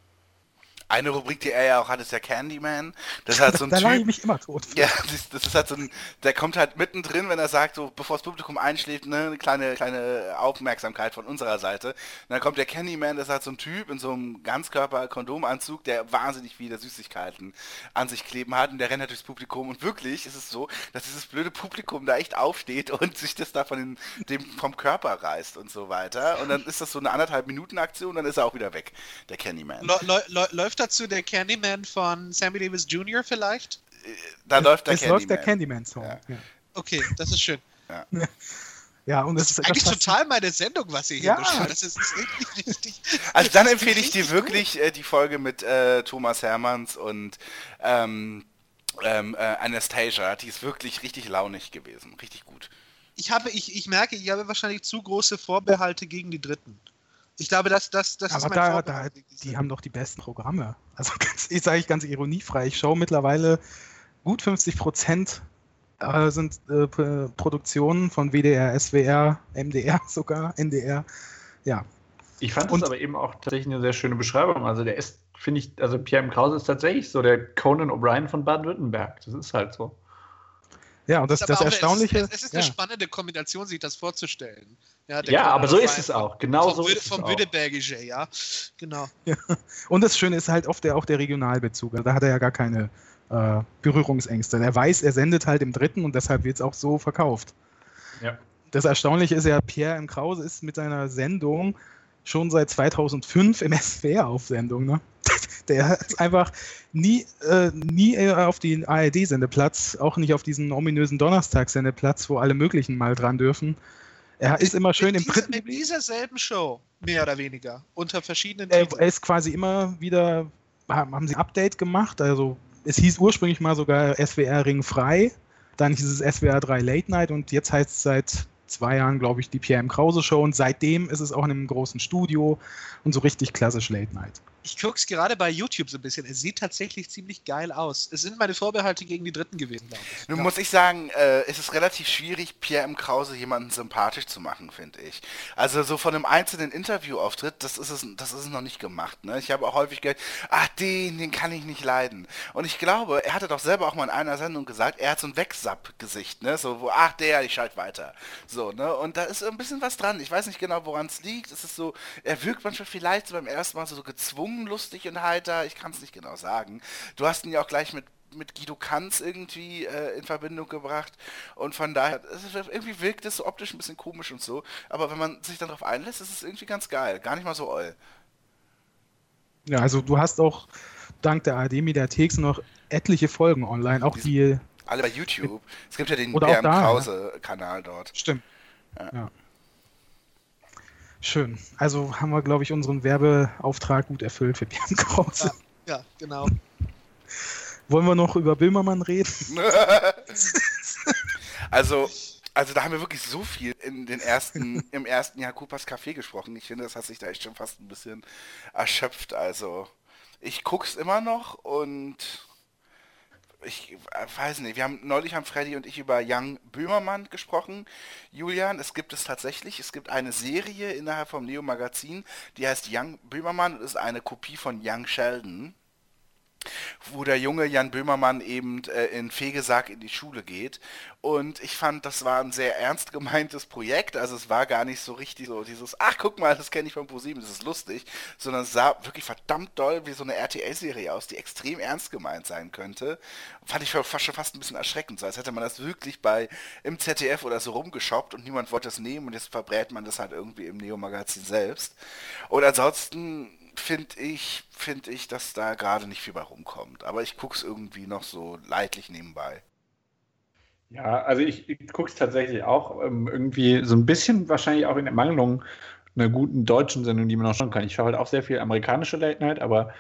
Eine Rubrik, die er ja auch hat, ist der Candyman. Das ist halt so ein da lache ich Typ. mich immer tot. Ja, das, das ist halt so ein, der kommt halt mittendrin, wenn er sagt, so bevor das Publikum einschläft, ne, eine kleine, kleine Aufmerksamkeit von unserer Seite. Und dann kommt der Candyman, das ist halt so ein Typ in so einem Ganzkörper-Kondomanzug, der wahnsinnig viele Süßigkeiten an sich kleben hat und der rennt halt durchs Publikum und wirklich ist es so, dass dieses blöde Publikum da echt aufsteht und sich das da von den, dem, vom Körper reißt und so weiter. Und dann ist das so eine anderthalb Minuten Aktion, dann ist er auch wieder weg, der Candyman. Läu- läu- läu- läuft dazu der Candyman von Sammy Davis Jr. vielleicht? Da läuft der es Candyman. läuft der Candyman-Song. Ja. Ja. Okay, das ist schön. ja, und es ist Eigentlich das- total meine Sendung, was ihr hier Ja. beschreibt. Das ist, ist irgendwie richtig. Also dann das empfehle ich dir richtig wirklich äh, die Folge mit äh, Thomas Hermanns und ähm, ähm, äh, Anastasia. Die ist wirklich richtig launig gewesen. Richtig gut. ich habe, ich, ich merke, ich habe wahrscheinlich zu große Vorbehalte gegen die Dritten. Ich glaube, dass das, das ist Aber mein da, da, die haben doch die besten Programme. Also ganz, ich sage ich ganz ironiefrei. Ich schaue mittlerweile gut 50 Prozent äh, sind äh, Produktionen von WDR, SWR, MDR sogar, NDR. Ja, Ich fand das aber eben auch tatsächlich eine sehr schöne Beschreibung. Also der ist, finde ich, also Pierre M. Krause ist tatsächlich so der Conan O'Brien von Baden-Württemberg. Das ist halt so. ja und das, das auch- Erstaunliche. Es ist, es ist ja. eine spannende Kombination, sich das vorzustellen. Ja, Conan aber so ist es auch. Genau vom so ist es Vom auch. Württembergische, ja. Genau. Und das Schöne ist halt oft der, auch der Regionalbezug. Also da hat er ja gar keine äh, Berührungsängste. Er weiß, er sendet halt im dritten und deshalb wird es auch so verkauft. Ja. Das Erstaunliche ist ja, Pierre M. Krause ist mit seiner Sendung schon seit 2005 im SWR auf Sendung. Ne? Der ist einfach nie, äh, nie auf den ARD-Sendeplatz, auch nicht auf diesen ominösen Donnerstagssendeplatz, wo alle möglichen mal dran dürfen. Er ist immer schön im dieser, dritten. Mit dieser selben Show, mehr oder weniger, unter verschiedenen Er, er ist quasi immer wieder, haben sie ein Update gemacht, also es hieß ursprünglich mal sogar SWR Ring frei, dann hieß es SWR 3 Late Night und jetzt heißt es seit zwei Jahren, glaube ich, die Pierre M. Krause Show und seitdem ist es auch in einem großen Studio und so richtig klassisch Late Night. Ich gucke es gerade bei YouTube so ein bisschen. Es sieht tatsächlich ziemlich geil aus. Es sind meine Vorbehalte gegen die Dritten gewesen, glaube ich. Nun Ja. muss ich sagen, äh, es ist relativ schwierig, Pierre M. Krause jemanden sympathisch zu machen, finde ich. Also so von einem einzelnen Interviewauftritt, das ist es, das ist es noch nicht gemacht. Ne? Ich habe auch häufig gehört, ach den, den kann ich nicht leiden. Und ich glaube, er hatte doch selber auch mal in einer Sendung gesagt, er hat so ein Wegsapp-Gesicht, ne? So, wo, ach der, ich schalte weiter. So, ne? Und da ist ein bisschen was dran. Ich weiß nicht genau, woran es liegt. Es ist so, er wirkt manchmal vielleicht so beim ersten Mal so gezwungen, lustig und heiter. Ich kann es nicht genau sagen. Du hast ihn ja auch gleich mit mit Guido Kanz irgendwie äh, in Verbindung gebracht und von daher, es ist, irgendwie wirkt es so optisch ein bisschen komisch und so, aber wenn man sich dann darauf einlässt, ist es irgendwie ganz geil, gar nicht mal so oll. Ja, also du hast auch dank der ARD-Mediathek noch etliche Folgen online, auch die, Alle bei YouTube. Es gibt ja den Bernd Krause-Kanal dort. Stimmt. Ja. Ja. Schön. Also haben wir, glaube ich, unseren Werbeauftrag gut erfüllt für Björn Krause. Ja, genau. Wollen wir noch über Böhmermann reden? Also, also da haben wir wirklich so viel in den ersten, im ersten Jahr Coopers Café gesprochen. Ich finde, das hat sich da echt schon fast ein bisschen erschöpft. Also, ich guck's immer noch und ich äh, weiß nicht, wir haben neulich haben Freddy und ich über Young Böhmermann gesprochen. Julian, es gibt es tatsächlich. Es gibt eine Serie innerhalb vom Neo Magazin, die heißt Young Böhmermann und ist eine Kopie von Young Sheldon. Wo der junge Jan Böhmermann eben äh, in Fegesack in die Schule geht. Und ich fand, das war ein sehr ernst gemeintes Projekt. Also es war gar nicht so richtig so dieses, ach guck mal, das kenne ich von ProSieben, das ist lustig, sondern es sah wirklich verdammt doll wie so eine RTL-Serie aus, die extrem ernst gemeint sein könnte. Fand ich schon fast ein bisschen erschreckend, so als hätte man das wirklich bei im ZDF oder so rumgeschoppt und niemand wollte es nehmen und jetzt verbrät man das halt irgendwie im Neo-Magazin selbst. Und ansonsten finde ich, finde ich, dass da gerade nicht viel bei rumkommt. Aber ich gucke es irgendwie noch so leidlich nebenbei. Ja, also ich, ich gucke es tatsächlich auch ähm, irgendwie so ein bisschen wahrscheinlich auch in Ermangelung einer guten deutschen Sendung, die man noch schauen kann. Ich schaue halt auch sehr viel amerikanische Late Night, aber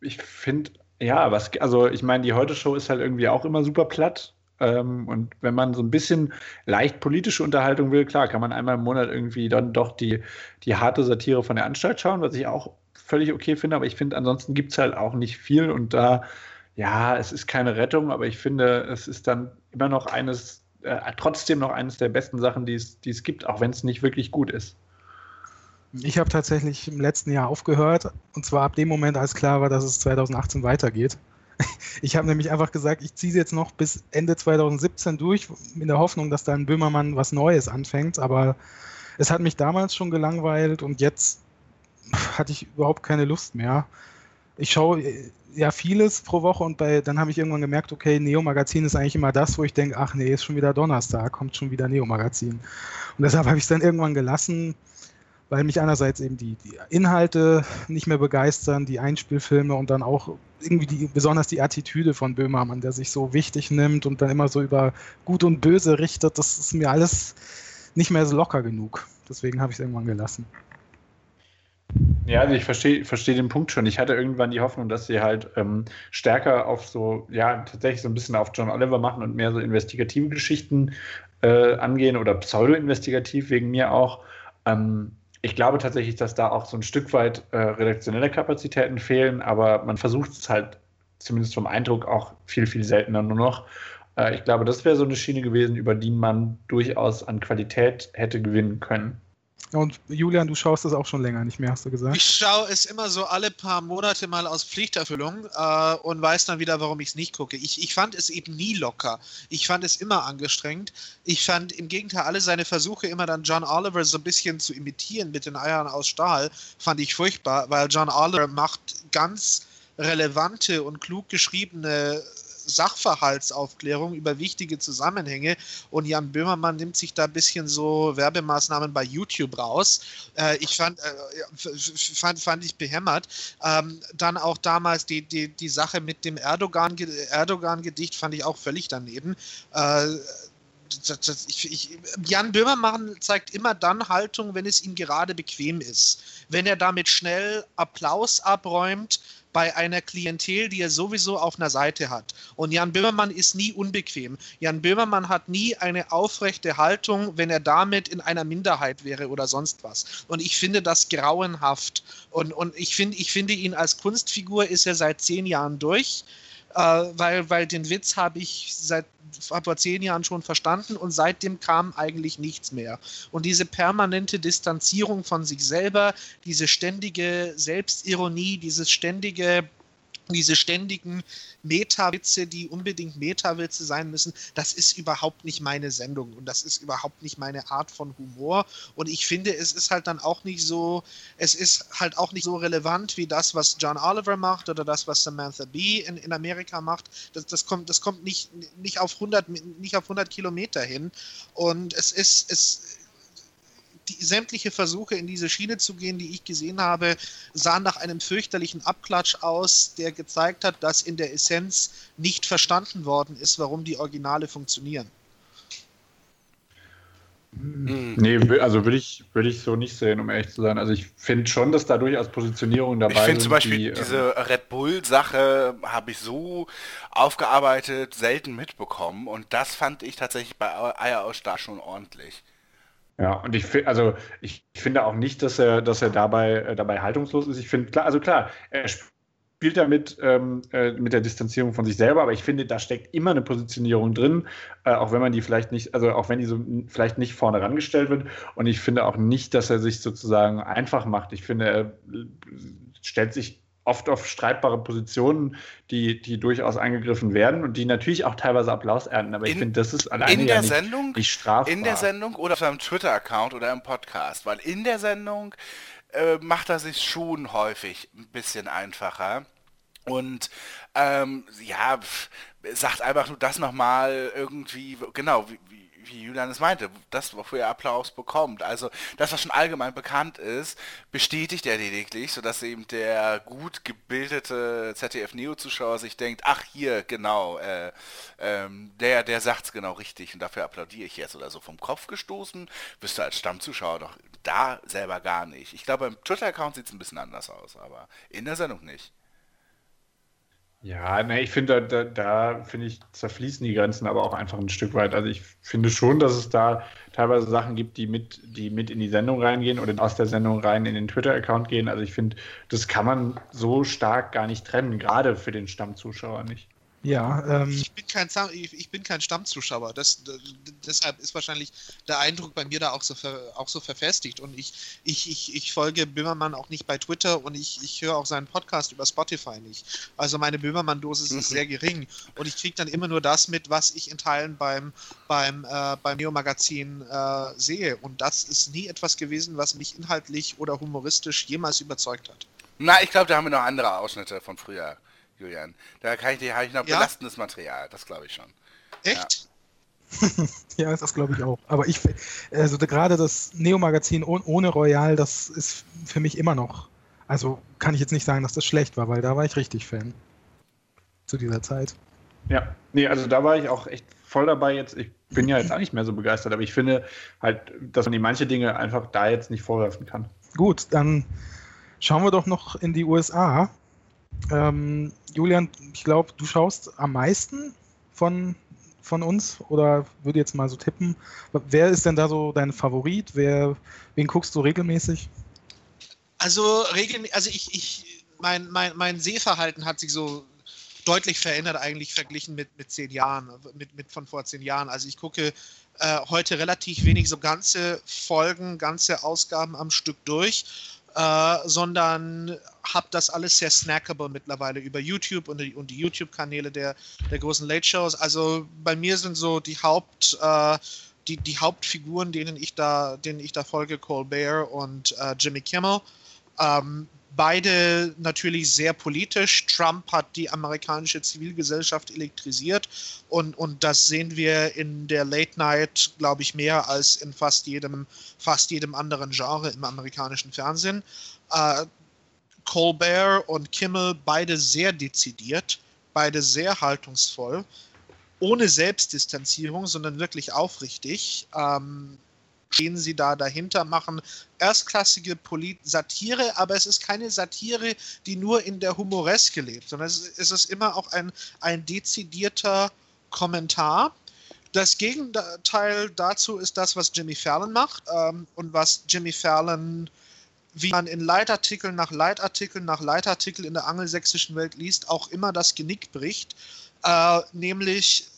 ich finde, ja, was, also ich meine, die Heute-Show ist halt irgendwie auch immer super platt. Ähm, und wenn man so ein bisschen leicht politische Unterhaltung will, klar, kann man einmal im Monat irgendwie dann doch die, die harte Satire von der Anstalt schauen, was ich auch völlig okay finde, aber ich finde, ansonsten gibt es halt auch nicht viel und da, ja, es ist keine Rettung, aber ich finde, es ist dann immer noch eines, äh, trotzdem noch eines der besten Sachen, die es, gibt, auch wenn es nicht wirklich gut ist. Ich habe tatsächlich im letzten Jahr aufgehört und zwar ab dem Moment, als klar war, dass es 2018 weitergeht. Ich habe nämlich einfach gesagt, ich ziehe es jetzt noch bis Ende 2017 durch, in der Hoffnung, dass da ein Böhmermann was Neues anfängt. Aber es hat mich damals schon gelangweilt und jetzt hatte ich überhaupt keine Lust mehr. Ich schaue äh, ja vieles pro Woche und bei, dann habe ich irgendwann gemerkt, okay, Neo-Magazin ist eigentlich immer das, wo ich denke, ach nee, ist schon wieder Donnerstag, kommt schon wieder Neo-Magazin. Und deshalb habe ich es dann irgendwann gelassen, weil mich einerseits eben die, die, Inhalte nicht mehr begeistern, die Einspielfilme und dann auch irgendwie die, besonders die Attitüde von Böhmermann, der sich so wichtig nimmt und dann immer so über Gut und Böse richtet, das ist mir alles nicht mehr so locker genug. Deswegen habe ich es irgendwann gelassen. Ja, also ich verstehe versteh den Punkt schon. Ich hatte irgendwann die Hoffnung, dass sie halt ähm, stärker auf so, ja, tatsächlich so ein bisschen auf John Oliver machen und mehr so investigative Geschichten äh, angehen oder pseudo-investigativ wegen mir auch. Ähm, ich glaube tatsächlich, dass da auch so ein Stück weit äh, redaktionelle Kapazitäten fehlen, aber man versucht es halt zumindest vom Eindruck auch viel, viel seltener nur noch. Äh, ich glaube, das wäre so eine Schiene gewesen, über die man durchaus an Qualität hätte gewinnen können. Und Julian, du schaust das auch schon länger nicht mehr, hast du gesagt? Ich schaue es immer so alle paar Monate mal aus Pflichterfüllung äh, und weiß dann wieder, warum ich es nicht gucke. Ich, ich fand es eben nie locker. Ich fand es immer angestrengt. Ich fand im Gegenteil alle seine Versuche, immer dann John Oliver so ein bisschen zu imitieren mit den Eiern aus Stahl, fand ich furchtbar, weil John Oliver macht ganz relevante und klug geschriebene Sachverhaltsaufklärung über wichtige Zusammenhänge und Jan Böhmermann nimmt sich da ein bisschen so Werbemaßnahmen bei YouTube raus. Äh, ich fand, äh, fand, fand ich behämmert. Ähm, dann auch damals die, die, die Sache mit dem Erdogan-Gedicht Erdogan fand ich auch völlig daneben. Äh, ich, ich, Jan Böhmermann zeigt immer dann Haltung, wenn es ihm gerade bequem ist. Wenn er damit schnell Applaus abräumt, bei einer Klientel, die er sowieso auf einer Seite hat. Und Jan Böhmermann ist nie unbequem. Jan Böhmermann hat nie eine aufrechte Haltung, wenn er damit in einer Minderheit wäre oder sonst was. Und ich finde das grauenhaft. Und, und ich, find, ich finde ihn als Kunstfigur ist er seit zehn Jahren durch äh, weil, weil den Witz habe ich seit vor zehn Jahren schon verstanden und seitdem kam eigentlich nichts mehr. Und diese permanente Distanzierung von sich selber, diese ständige Selbstironie, dieses ständige diese ständigen Meta-Witze, die unbedingt Meta-Witze sein müssen, das ist überhaupt nicht meine Sendung und das ist überhaupt nicht meine Art von Humor. Und ich finde, es ist halt dann auch nicht so, es ist halt auch nicht so relevant wie das, was John Oliver macht oder das, was Samantha Bee in, in Amerika macht. Das, das kommt, das kommt nicht, nicht, auf 100, nicht auf 100 Kilometer hin. Und es ist, es die, sämtliche Versuche in diese Schiene zu gehen, die ich gesehen habe, sahen nach einem fürchterlichen Abklatsch aus, der gezeigt hat, dass in der Essenz nicht verstanden worden ist, warum die Originale funktionieren. Hm. Nee, also würde ich, würd ich so nicht sehen, um ehrlich zu sein. Also ich finde schon, dass da durchaus Positionierungen dabei sind. Ich finde zum Beispiel die, diese Red Bull-Sache habe ich so aufgearbeitet, selten mitbekommen und das fand ich tatsächlich bei Eier aus Star schon ordentlich. Ja, und ich also ich finde auch nicht, dass er, dass er dabei, äh, dabei haltungslos ist. Ich finde, klar, also klar, er spielt damit ähm, äh, mit der Distanzierung von sich selber, aber ich finde, da steckt immer eine Positionierung drin, äh, auch wenn man die vielleicht nicht, also auch wenn die so vielleicht nicht vorne rangestellt wird. Und ich finde auch nicht, dass er sich sozusagen einfach macht. Ich finde, er stellt sich oft auf streitbare Positionen, die, die durchaus angegriffen werden und die natürlich auch teilweise Applaus ernten. Aber ich In- finde, das ist alleine in der ja nicht, Sendung, nicht strafbar. in der Sendung oder auf seinem Twitter-Account oder im Podcast, weil in der Sendung äh, macht er sich schon häufig ein bisschen einfacher. Und ähm, ja, sagt einfach nur das nochmal irgendwie, genau, wie, wie, Julian es meinte, das, wofür er Applaus bekommt. Also das, was schon allgemein bekannt ist, bestätigt er lediglich, sodass eben der gut gebildete ZDF-Neo-Zuschauer sich denkt, ach hier, genau, äh, ähm, der, der sagt's genau richtig und dafür applaudiere ich jetzt oder so vom Kopf gestoßen, bist du als Stammzuschauer doch da selber gar nicht. Ich glaube, beim Twitter-Account sieht es ein bisschen anders aus, aber in der Sendung nicht. Ja, ne, ich finde, da, da, finde ich, zerfließen die Grenzen aber auch einfach ein Stück weit. Also ich finde schon, dass es da teilweise Sachen gibt, die mit, die mit in die Sendung reingehen oder aus der Sendung rein in den Twitter-Account gehen. Also ich finde, das kann man so stark gar nicht trennen, gerade für den Stammzuschauer nicht. Ja, ähm, Ich bin kein, ich, bin kein Stammzuschauer. Das, deshalb ist wahrscheinlich der Eindruck bei mir da auch so, ver, auch so verfestigt. Und ich, ich, ich, ich folge Böhmermann auch nicht bei Twitter und ich, ich höre auch seinen Podcast über Spotify nicht. Also meine Böhmermann-Dosis ist sehr gering. Und ich kriege dann immer nur das mit, was ich in Teilen beim, beim, äh, beim Neo-Magazin äh, sehe. Und das ist nie etwas gewesen, was mich inhaltlich oder humoristisch jemals überzeugt hat. Na, ich glaube, da haben wir noch andere Ausschnitte von früher, Julian. Da kann ich dir, habe ich noch Ja? belastendes Material, das glaube ich schon. Echt? ja, das glaube ich auch. Aber ich, also da- gerade das Neo-Magazin oh- ohne Royal, das ist für mich immer noch. Also kann ich jetzt nicht sagen, dass das schlecht war, weil da war ich richtig Fan. Zu dieser Zeit. Ja, nee, also da war ich auch echt voll dabei jetzt. Ich bin ja jetzt auch nicht mehr so begeistert, aber ich finde halt, dass man die manche Dinge einfach da jetzt nicht vorwerfen kann. Gut, dann schauen wir doch noch in die USA. Ähm, Julian, ich glaube, du schaust am meisten von, von uns oder würde jetzt mal so tippen. Wer ist denn da so dein Favorit? Wer, wen guckst du regelmäßig? Also regelmäßig, also ich, ich, mein, mein, mein Sehverhalten hat sich so deutlich verändert eigentlich verglichen mit, mit zehn Jahren, mit, mit von vor zehn Jahren. Also ich gucke äh, heute relativ wenig so ganze Folgen, ganze Ausgaben am Stück durch, äh, sondern habe das alles sehr snackable mittlerweile über YouTube und die, und die YouTube-Kanäle der, der großen Late-Shows. Also bei mir sind so die Haupt... Äh, die, die Hauptfiguren, denen ich da, denen ich da folge, Colbert und äh, Jimmy Kimmel. Ähm, beide natürlich sehr politisch. Trump hat die amerikanische Zivilgesellschaft elektrisiert und, und das sehen wir in der Late Night, glaube ich, mehr als in fast jedem, fast jedem anderen Genre im amerikanischen Fernsehen. Äh, Colbert und Kimmel beide sehr dezidiert, beide sehr haltungsvoll, ohne Selbstdistanzierung, sondern wirklich aufrichtig. Ähm, stehen sie da dahinter, machen erstklassige Polit Satire, aber es ist keine Satire, die nur in der Humoreske lebt, sondern es ist, es ist immer auch ein, ein dezidierter Kommentar. Das Gegenteil dazu ist das, was Jimmy Fallon macht ähm, und was Jimmy Fallon, wie man in Leitartikel nach Leitartikel nach Leitartikel in der angelsächsischen Welt liest, auch immer das Genick bricht, äh, nämlich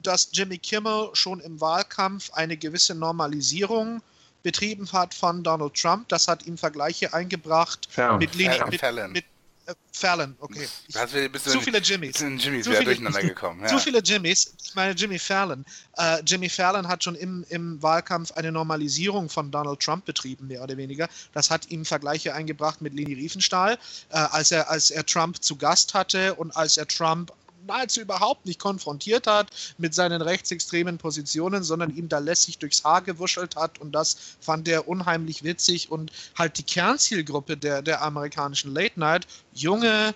dass Jimmy Kimmel schon im Wahlkampf eine gewisse Normalisierung betrieben hat von Donald Trump. Das hat ihm Vergleiche eingebracht Fallon. mit Leni, mit, mit äh, Fallon, okay. Ich, bisschen, zu viele Jimmys. Jimmys Zu viele- durcheinander gekommen. Ja. Zu viele Jimmys. Ich meine Jimmy Fallon. Äh, Jimmy Fallon hat schon im, im Wahlkampf eine Normalisierung von Donald Trump betrieben, mehr oder weniger. Das hat ihm Vergleiche eingebracht mit Leni Riefenstahl, äh, als, er, als er Trump zu Gast hatte und als er Trump nahezu überhaupt nicht konfrontiert hat mit seinen rechtsextremen Positionen, sondern ihm da lässig durchs Haar gewuschelt hat und das fand er unheimlich witzig und halt die Kernzielgruppe der, der amerikanischen Late Night, junge,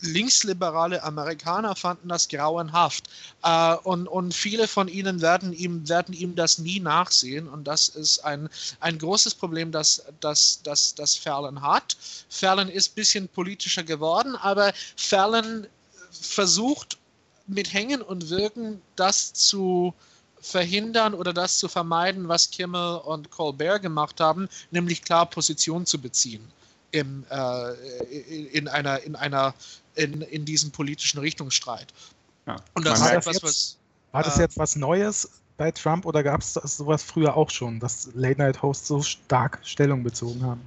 linksliberale Amerikaner fanden das grauenhaft. Äh, und, und viele von ihnen werden ihm, werden ihm das nie nachsehen. Und das ist ein, ein großes Problem, das, das, das, das Fallon hat. Fallon ist ein bisschen politischer geworden, aber Fallon versucht mit Hängen und Wirken das zu verhindern oder das zu vermeiden, was Kimmel und Colbert gemacht haben, nämlich klar Position zu beziehen im, äh, in einer, in einer, in, in diesem politischen Richtungsstreit. Ja. Und das ist etwas, jetzt- was. War das Äh, jetzt was Neues bei Trump oder gab es sowas früher auch schon, dass Late-Night-Hosts so stark Stellung bezogen haben?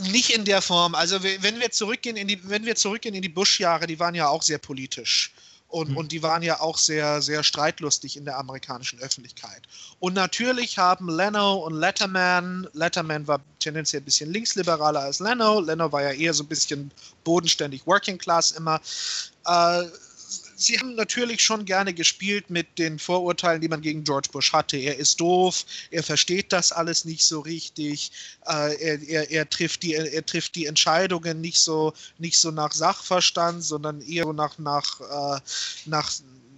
Nicht in der Form. Also wenn wir zurückgehen in die, wenn wir zurückgehen in die Bush-Jahre, die waren ja auch sehr politisch. Und, mhm. und die waren ja auch sehr, sehr streitlustig in der amerikanischen Öffentlichkeit. Und natürlich haben Leno und Letterman, Letterman war tendenziell ein bisschen linksliberaler als Leno, Leno war ja eher so ein bisschen bodenständig Working Class immer. Äh, sie haben natürlich schon gerne gespielt mit den Vorurteilen, die man gegen George Bush hatte. Er ist doof, er versteht das alles nicht so richtig, äh, er, er, er, trifft die, er trifft die Entscheidungen nicht so, nicht so nach Sachverstand, sondern eher nach, nach, äh, nach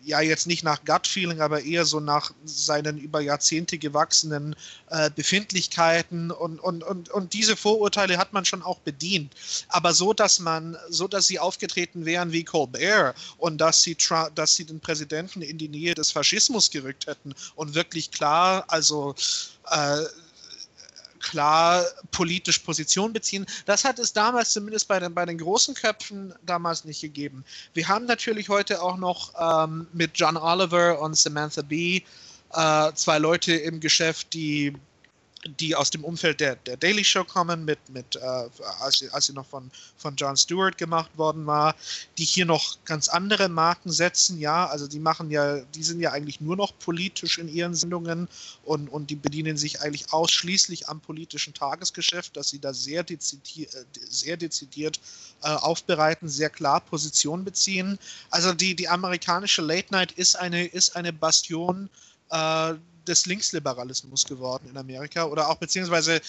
ja jetzt nicht nach Gut-Feeling, aber eher so nach seinen über Jahrzehnte gewachsenen äh, Befindlichkeiten und, und, und, und diese Vorurteile hat man schon auch bedient. Aber so, dass man, so dass sie aufgetreten wären wie Colbert und dass sie, dass sie den Präsidenten in die Nähe des Faschismus gerückt hätten und wirklich klar, also äh, klar politisch Position beziehen. Das hat es damals zumindest bei den, bei den großen Köpfen damals nicht gegeben. Wir haben natürlich heute auch noch ähm, mit John Oliver und Samantha Bee äh, zwei Leute im Geschäft, die die aus dem Umfeld der, der Daily Show kommen, mit, mit, äh, als, sie, als sie noch von, von Jon Stewart gemacht worden war, die hier noch ganz andere Marken setzen, ja, also die machen ja, die sind ja eigentlich nur noch politisch in ihren Sendungen und, und die bedienen sich eigentlich ausschließlich am politischen Tagesgeschäft, dass sie da sehr dezidiert, äh, sehr dezidiert äh, aufbereiten, sehr klar Position beziehen. Also die, die amerikanische Late Night ist eine, ist eine Bastion äh, des Linksliberalismus geworden in Amerika oder auch beziehungsweise,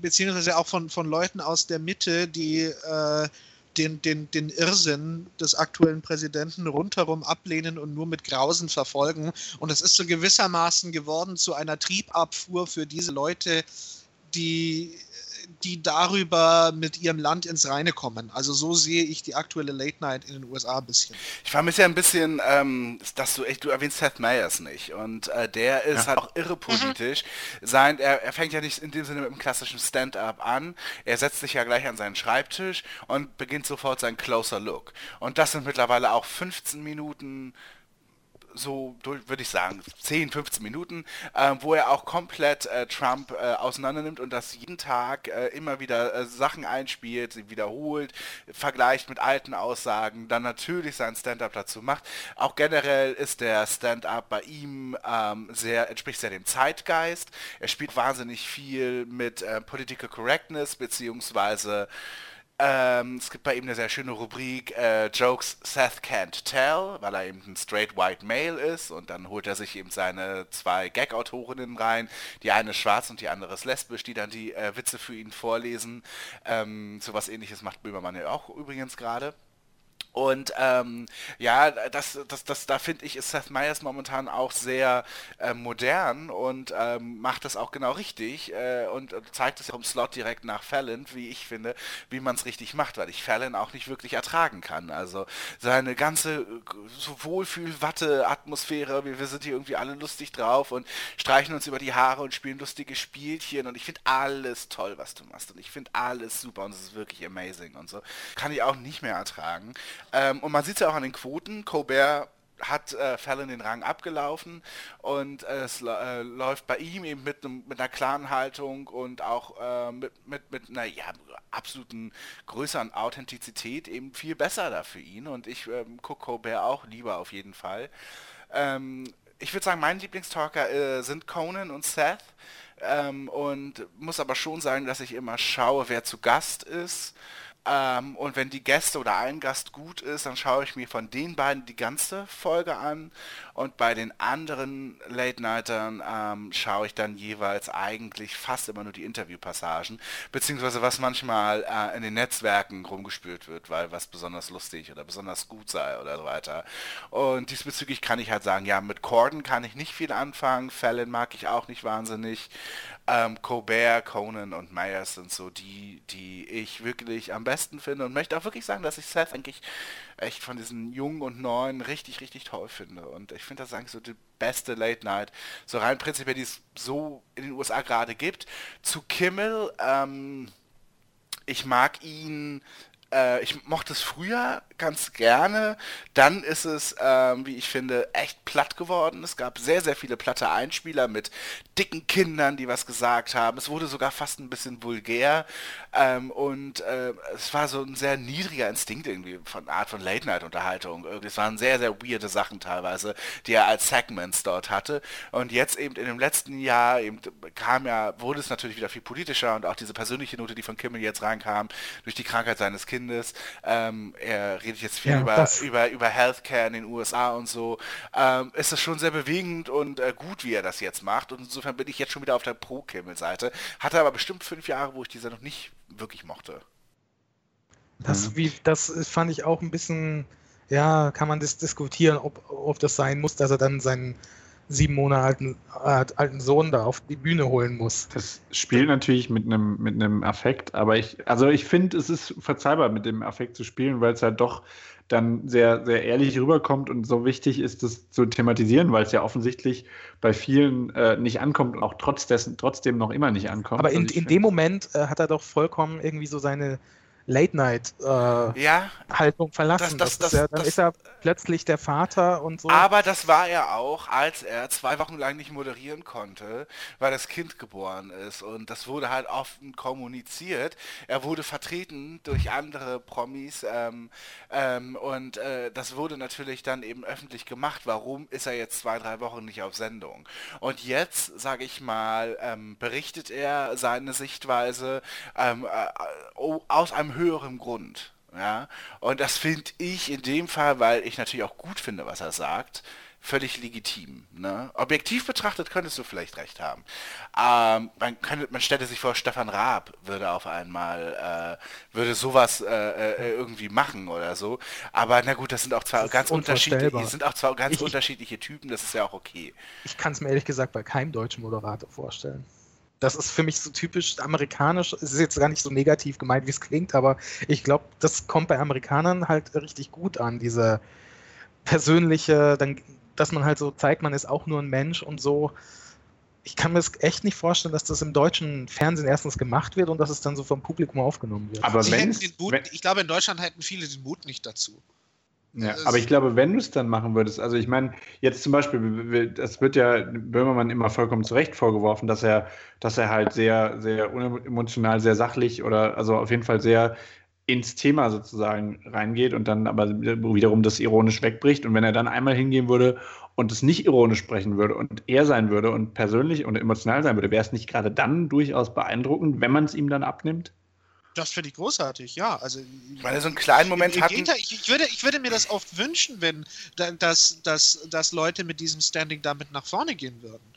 beziehungsweise auch von, von Leuten aus der Mitte, die äh, den, den, den Irrsinn des aktuellen Präsidenten rundherum ablehnen und nur mit Grausen verfolgen. Und es ist so gewissermaßen geworden zu einer Triebabfuhr für diese Leute, die die darüber mit ihrem Land ins Reine kommen. Also so sehe ich die aktuelle Late Night in den USA ein bisschen. Ich vermisse ja ein bisschen, ähm, dass du echt, du erwähnst Seth Meyers nicht. Und äh, der ist ja. halt auch irrepolitisch. Mhm. Sein, er, er fängt ja nicht in dem Sinne mit dem klassischen Stand-up an. Er setzt sich ja gleich an seinen Schreibtisch und beginnt sofort seinen Closer Look. Und das sind mittlerweile auch 15 Minuten so, würde ich sagen, 10, 15 Minuten, äh, wo er auch komplett äh, Trump äh, auseinandernimmt und das jeden Tag äh, immer wieder äh, Sachen einspielt, sie wiederholt, vergleicht mit alten Aussagen, dann natürlich sein Stand-up dazu macht. Auch generell ist der Stand-up bei ihm ähm, sehr, entspricht sehr dem Zeitgeist. Er spielt wahnsinnig viel mit äh, Political Correctness, beziehungsweise ähm, es gibt bei ihm eine sehr schöne Rubrik, äh, Jokes Seth can't tell, weil er eben ein straight white male ist und dann holt er sich eben seine zwei Gag-Autorinnen rein, die eine ist schwarz und die andere ist lesbisch, die dann die äh, Witze für ihn vorlesen. Ähm, sowas ähnliches macht Böhmermann ja auch übrigens gerade. Und ähm, ja, das, das, das, da finde ich, ist Seth Meyers momentan auch sehr äh, modern und ähm, macht das auch genau richtig äh, und, zeigt es ja im Slot direkt nach Fallon, wie ich finde, wie man es richtig macht, weil ich Fallon auch nicht wirklich ertragen kann. Also seine ganze so Wohlfühl-Watte-Atmosphäre, wir, wir sind hier irgendwie alle lustig drauf und streichen uns über die Haare und spielen lustige Spielchen und ich finde alles toll, was du machst und ich finde alles super und es ist wirklich amazing und so. Kann ich auch nicht mehr ertragen. Ähm, und man sieht es ja auch an den Quoten. Colbert hat äh, Fallon den Rang abgelaufen und äh, es äh, läuft bei ihm eben mit, mit einer klaren Haltung und auch äh, mit, mit, mit einer ja, absoluten größeren Authentizität eben viel besser da für ihn und ich ähm, gucke Colbert auch lieber auf jeden Fall. Ähm, ich würde sagen, mein Lieblingstalker äh, sind Conan und Seth ähm, und muss aber schon sagen, dass ich immer schaue, wer zu Gast ist ähm, und wenn die Gäste oder ein Gast gut ist, dann schaue ich mir von den beiden die ganze Folge an. Und bei den anderen Late-Nightern ähm, schaue ich dann jeweils eigentlich fast immer nur die Interviewpassagen, beziehungsweise was manchmal äh, in den Netzwerken rumgespült wird, weil was besonders lustig oder besonders gut sei oder so weiter. Und diesbezüglich kann ich halt sagen, ja, mit Corden kann ich nicht viel anfangen, Fallon mag ich auch nicht wahnsinnig. Ähm, Colbert, Conan und Myers sind so die, die ich wirklich am besten finde und möchte auch wirklich sagen, dass ich Seth eigentlich echt von diesen jungen und neuen richtig, richtig toll finde. Und ich finde das eigentlich so die beste Late Night, so rein prinzipiell, die es so in den USA gerade gibt. Zu Kimmel, ähm, ich mag ihn äh, ich mochte es früher ganz gerne. Dann ist es, ähm, wie ich finde, echt platt geworden. Es gab sehr, sehr viele platte Einspieler mit dicken Kindern, die was gesagt haben. Es wurde sogar fast ein bisschen vulgär. Ähm, und äh, es war so ein sehr niedriger Instinkt irgendwie von Art von Late-Night-Unterhaltung. Es waren sehr, sehr weirde Sachen teilweise, die er als Segments dort hatte. Und jetzt eben in dem letzten Jahr eben kam ja, wurde es natürlich wieder viel politischer und auch diese persönliche Note, die von Kimmel jetzt reinkam, durch die Krankheit seines Kindes. Ähm, er redet jetzt viel Ja, über, das- über, über Healthcare in den USA und so. Ähm, ist es schon sehr bewegend und äh, gut, wie er das jetzt macht. Und insofern bin ich jetzt schon wieder auf der Pro-Kimmel-Seite. Hatte aber bestimmt fünf Jahre, wo ich diese noch nicht wirklich mochte. Das, wie, das fand ich auch ein bisschen, ja, kann man das diskutieren, ob, ob das sein muss, dass er dann seinen sieben Monate alten, äh, alten Sohn da auf die Bühne holen muss. Das spielt natürlich mit einem mit einem Affekt, aber ich, also ich finde, es ist verzeihbar, mit dem Affekt zu spielen, weil es halt doch dann sehr, sehr ehrlich rüberkommt und so wichtig ist, das zu thematisieren, weil es ja offensichtlich bei vielen äh, nicht ankommt und auch trotz dessen, trotzdem noch immer nicht ankommt. Aber in, Also in dem Moment äh, hat er doch vollkommen irgendwie so seine Late-Night-Haltung Ja, verlassen. das- Das, das- ist ja, dann ist er plötzlich der Vater und so. aber das war er auch, als er zwei Wochen lang nicht moderieren konnte, weil das Kind geboren ist. Und das wurde halt offen kommuniziert. Er wurde vertreten durch andere Promis ähm, ähm, und äh, das wurde natürlich dann eben öffentlich gemacht. Warum ist er jetzt zwei, drei Wochen nicht auf Sendung? Und jetzt, sage ich mal, ähm, berichtet er seine Sichtweise ähm, äh, aus einem höheren Grund. Ja, und das finde ich in dem Fall, weil ich natürlich auch gut finde, was er sagt, völlig legitim. Ne? Objektiv betrachtet könntest du vielleicht recht haben. Ähm, man, könnte, man stellte sich vor, Stefan Raab würde auf einmal, äh, würde sowas äh, äh, irgendwie machen oder so. Aber na gut, das sind auch zwei ganz unterschiedliche, sind auch zwei ganz Ich- unterschiedliche Typen, das ist ja auch okay. Ich kann es mir ehrlich gesagt bei keinem deutschen Moderator vorstellen. Das ist für mich so typisch amerikanisch. Es ist jetzt gar nicht so negativ gemeint, wie es klingt, aber ich glaube, das kommt bei Amerikanern halt richtig gut an, diese persönliche, dann, dass man halt so zeigt, man ist auch nur ein Mensch und so. Ich kann mir das echt nicht vorstellen, dass das im deutschen Fernsehen erstens gemacht wird und dass es dann so vom Publikum aufgenommen wird. Aber Sie wenn hätten den Mut, wenn, ich glaube, in Deutschland hätten viele den Mut nicht dazu. Ja, aber ich glaube, wenn du es dann machen würdest, also ich meine, jetzt zum Beispiel, das wird ja Böhmermann immer vollkommen zu Recht vorgeworfen, dass er, dass er halt sehr, sehr unemotional, sehr sachlich oder also auf jeden Fall sehr ins Thema sozusagen reingeht und dann aber wiederum das ironisch wegbricht. Und wenn er dann einmal hingehen würde und es nicht ironisch sprechen würde und er sein würde und persönlich und emotional sein würde, wäre es nicht gerade dann durchaus beeindruckend, wenn man es ihm dann abnimmt? Das finde ich großartig, ja. Also, Ich meine, so einen kleinen Moment Im hatten, Gegenteil, ich, ich, würde, ich würde mir das oft wünschen, wenn da- dass, dass, dass Leute mit diesem Standing damit nach vorne gehen würden.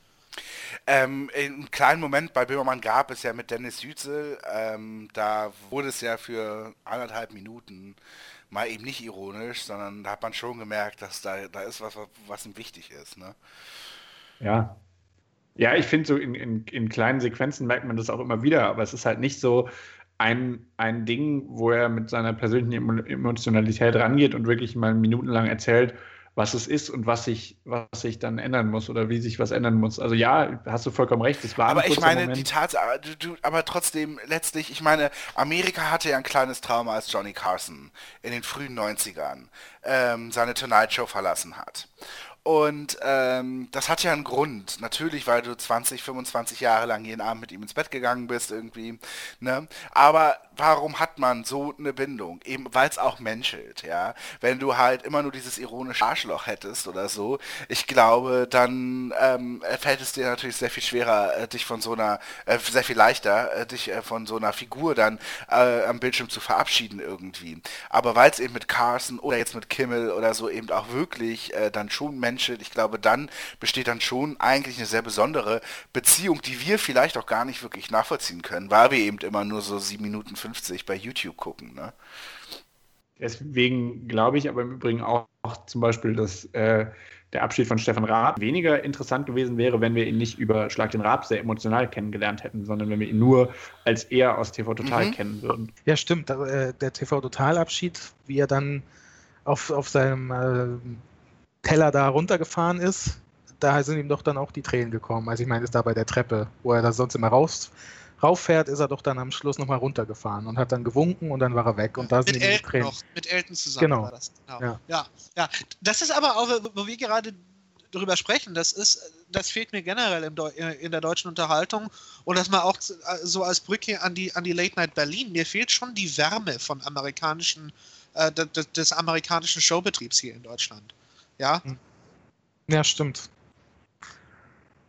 Ähm, einen kleinen Moment bei Böhmermann gab es ja mit Dennis Yücel, ähm, da wurde es ja für anderthalb Minuten mal eben nicht ironisch, sondern da hat man schon gemerkt, dass da, da ist was, was ihm wichtig ist. Ne? Ja. Ja, ich finde, so in, in, in kleinen Sequenzen merkt man das auch immer wieder, aber es ist halt nicht so ein, ein Ding, wo er mit seiner persönlichen Emo- Emotionalität rangeht und wirklich mal minutenlang erzählt, was es ist und was sich, was sich dann ändern muss oder wie sich was ändern muss. Also ja, hast du vollkommen recht, es war Aber ein ich meine, die Moment. Tatsache, du, du, aber trotzdem, letztlich, ich meine, Amerika hatte ja ein kleines Trauma, als Johnny Carson in den frühen 90ern ähm, seine Tonight Show verlassen hat. Und ähm, das hat ja einen Grund. Natürlich, weil du 20, 25 Jahre lang jeden Abend mit ihm ins Bett gegangen bist irgendwie. Ne? Aber warum hat man so eine Bindung? Eben weil es auch menschelt, ja. Wenn du halt immer nur dieses ironische Arschloch hättest oder so, ich glaube, dann ähm, fällt es dir natürlich sehr viel schwerer, äh, dich von so einer, äh, sehr viel leichter, äh, dich äh, von so einer Figur dann äh, am Bildschirm zu verabschieden irgendwie. Aber weil es eben mit Carson oder jetzt mit Kimmel oder so eben auch wirklich äh, dann schon menschelt, ich glaube, dann besteht dann schon eigentlich eine sehr besondere Beziehung, die wir vielleicht auch gar nicht wirklich nachvollziehen können, weil wir eben immer nur so 7 Minuten 50 bei YouTube gucken, ne? Deswegen glaube ich aber im Übrigen auch, auch zum Beispiel, dass äh, der Abschied von Stefan Raab weniger interessant gewesen wäre, wenn wir ihn nicht über Schlag den Raab sehr emotional kennengelernt hätten, sondern wenn wir ihn nur als er aus TV Total Mhm. kennen würden. Ja, stimmt. Äh, der TV-Totalabschied, wie er dann auf, auf seinem äh, Teller da runtergefahren ist, da sind ihm doch dann auch die Tränen gekommen. Also ich meine, ist da bei der Treppe, wo er da sonst immer rauffährt, ist er doch dann am Schluss nochmal runtergefahren und hat dann gewunken und dann war er weg. Und da sind mit ihm die Elton Tränen. noch, mit Elton zusammen Genau. war das. Genau. Ja. Ja. ja, Das ist aber auch, wo wir gerade darüber sprechen, das ist, das fehlt mir generell Deu in der deutschen Unterhaltung und das mal auch so als Brücke an die, an die Late Night Berlin. Mir fehlt schon die Wärme von amerikanischen, äh, des, des amerikanischen Showbetriebs hier in Deutschland. Ja, Ja, stimmt.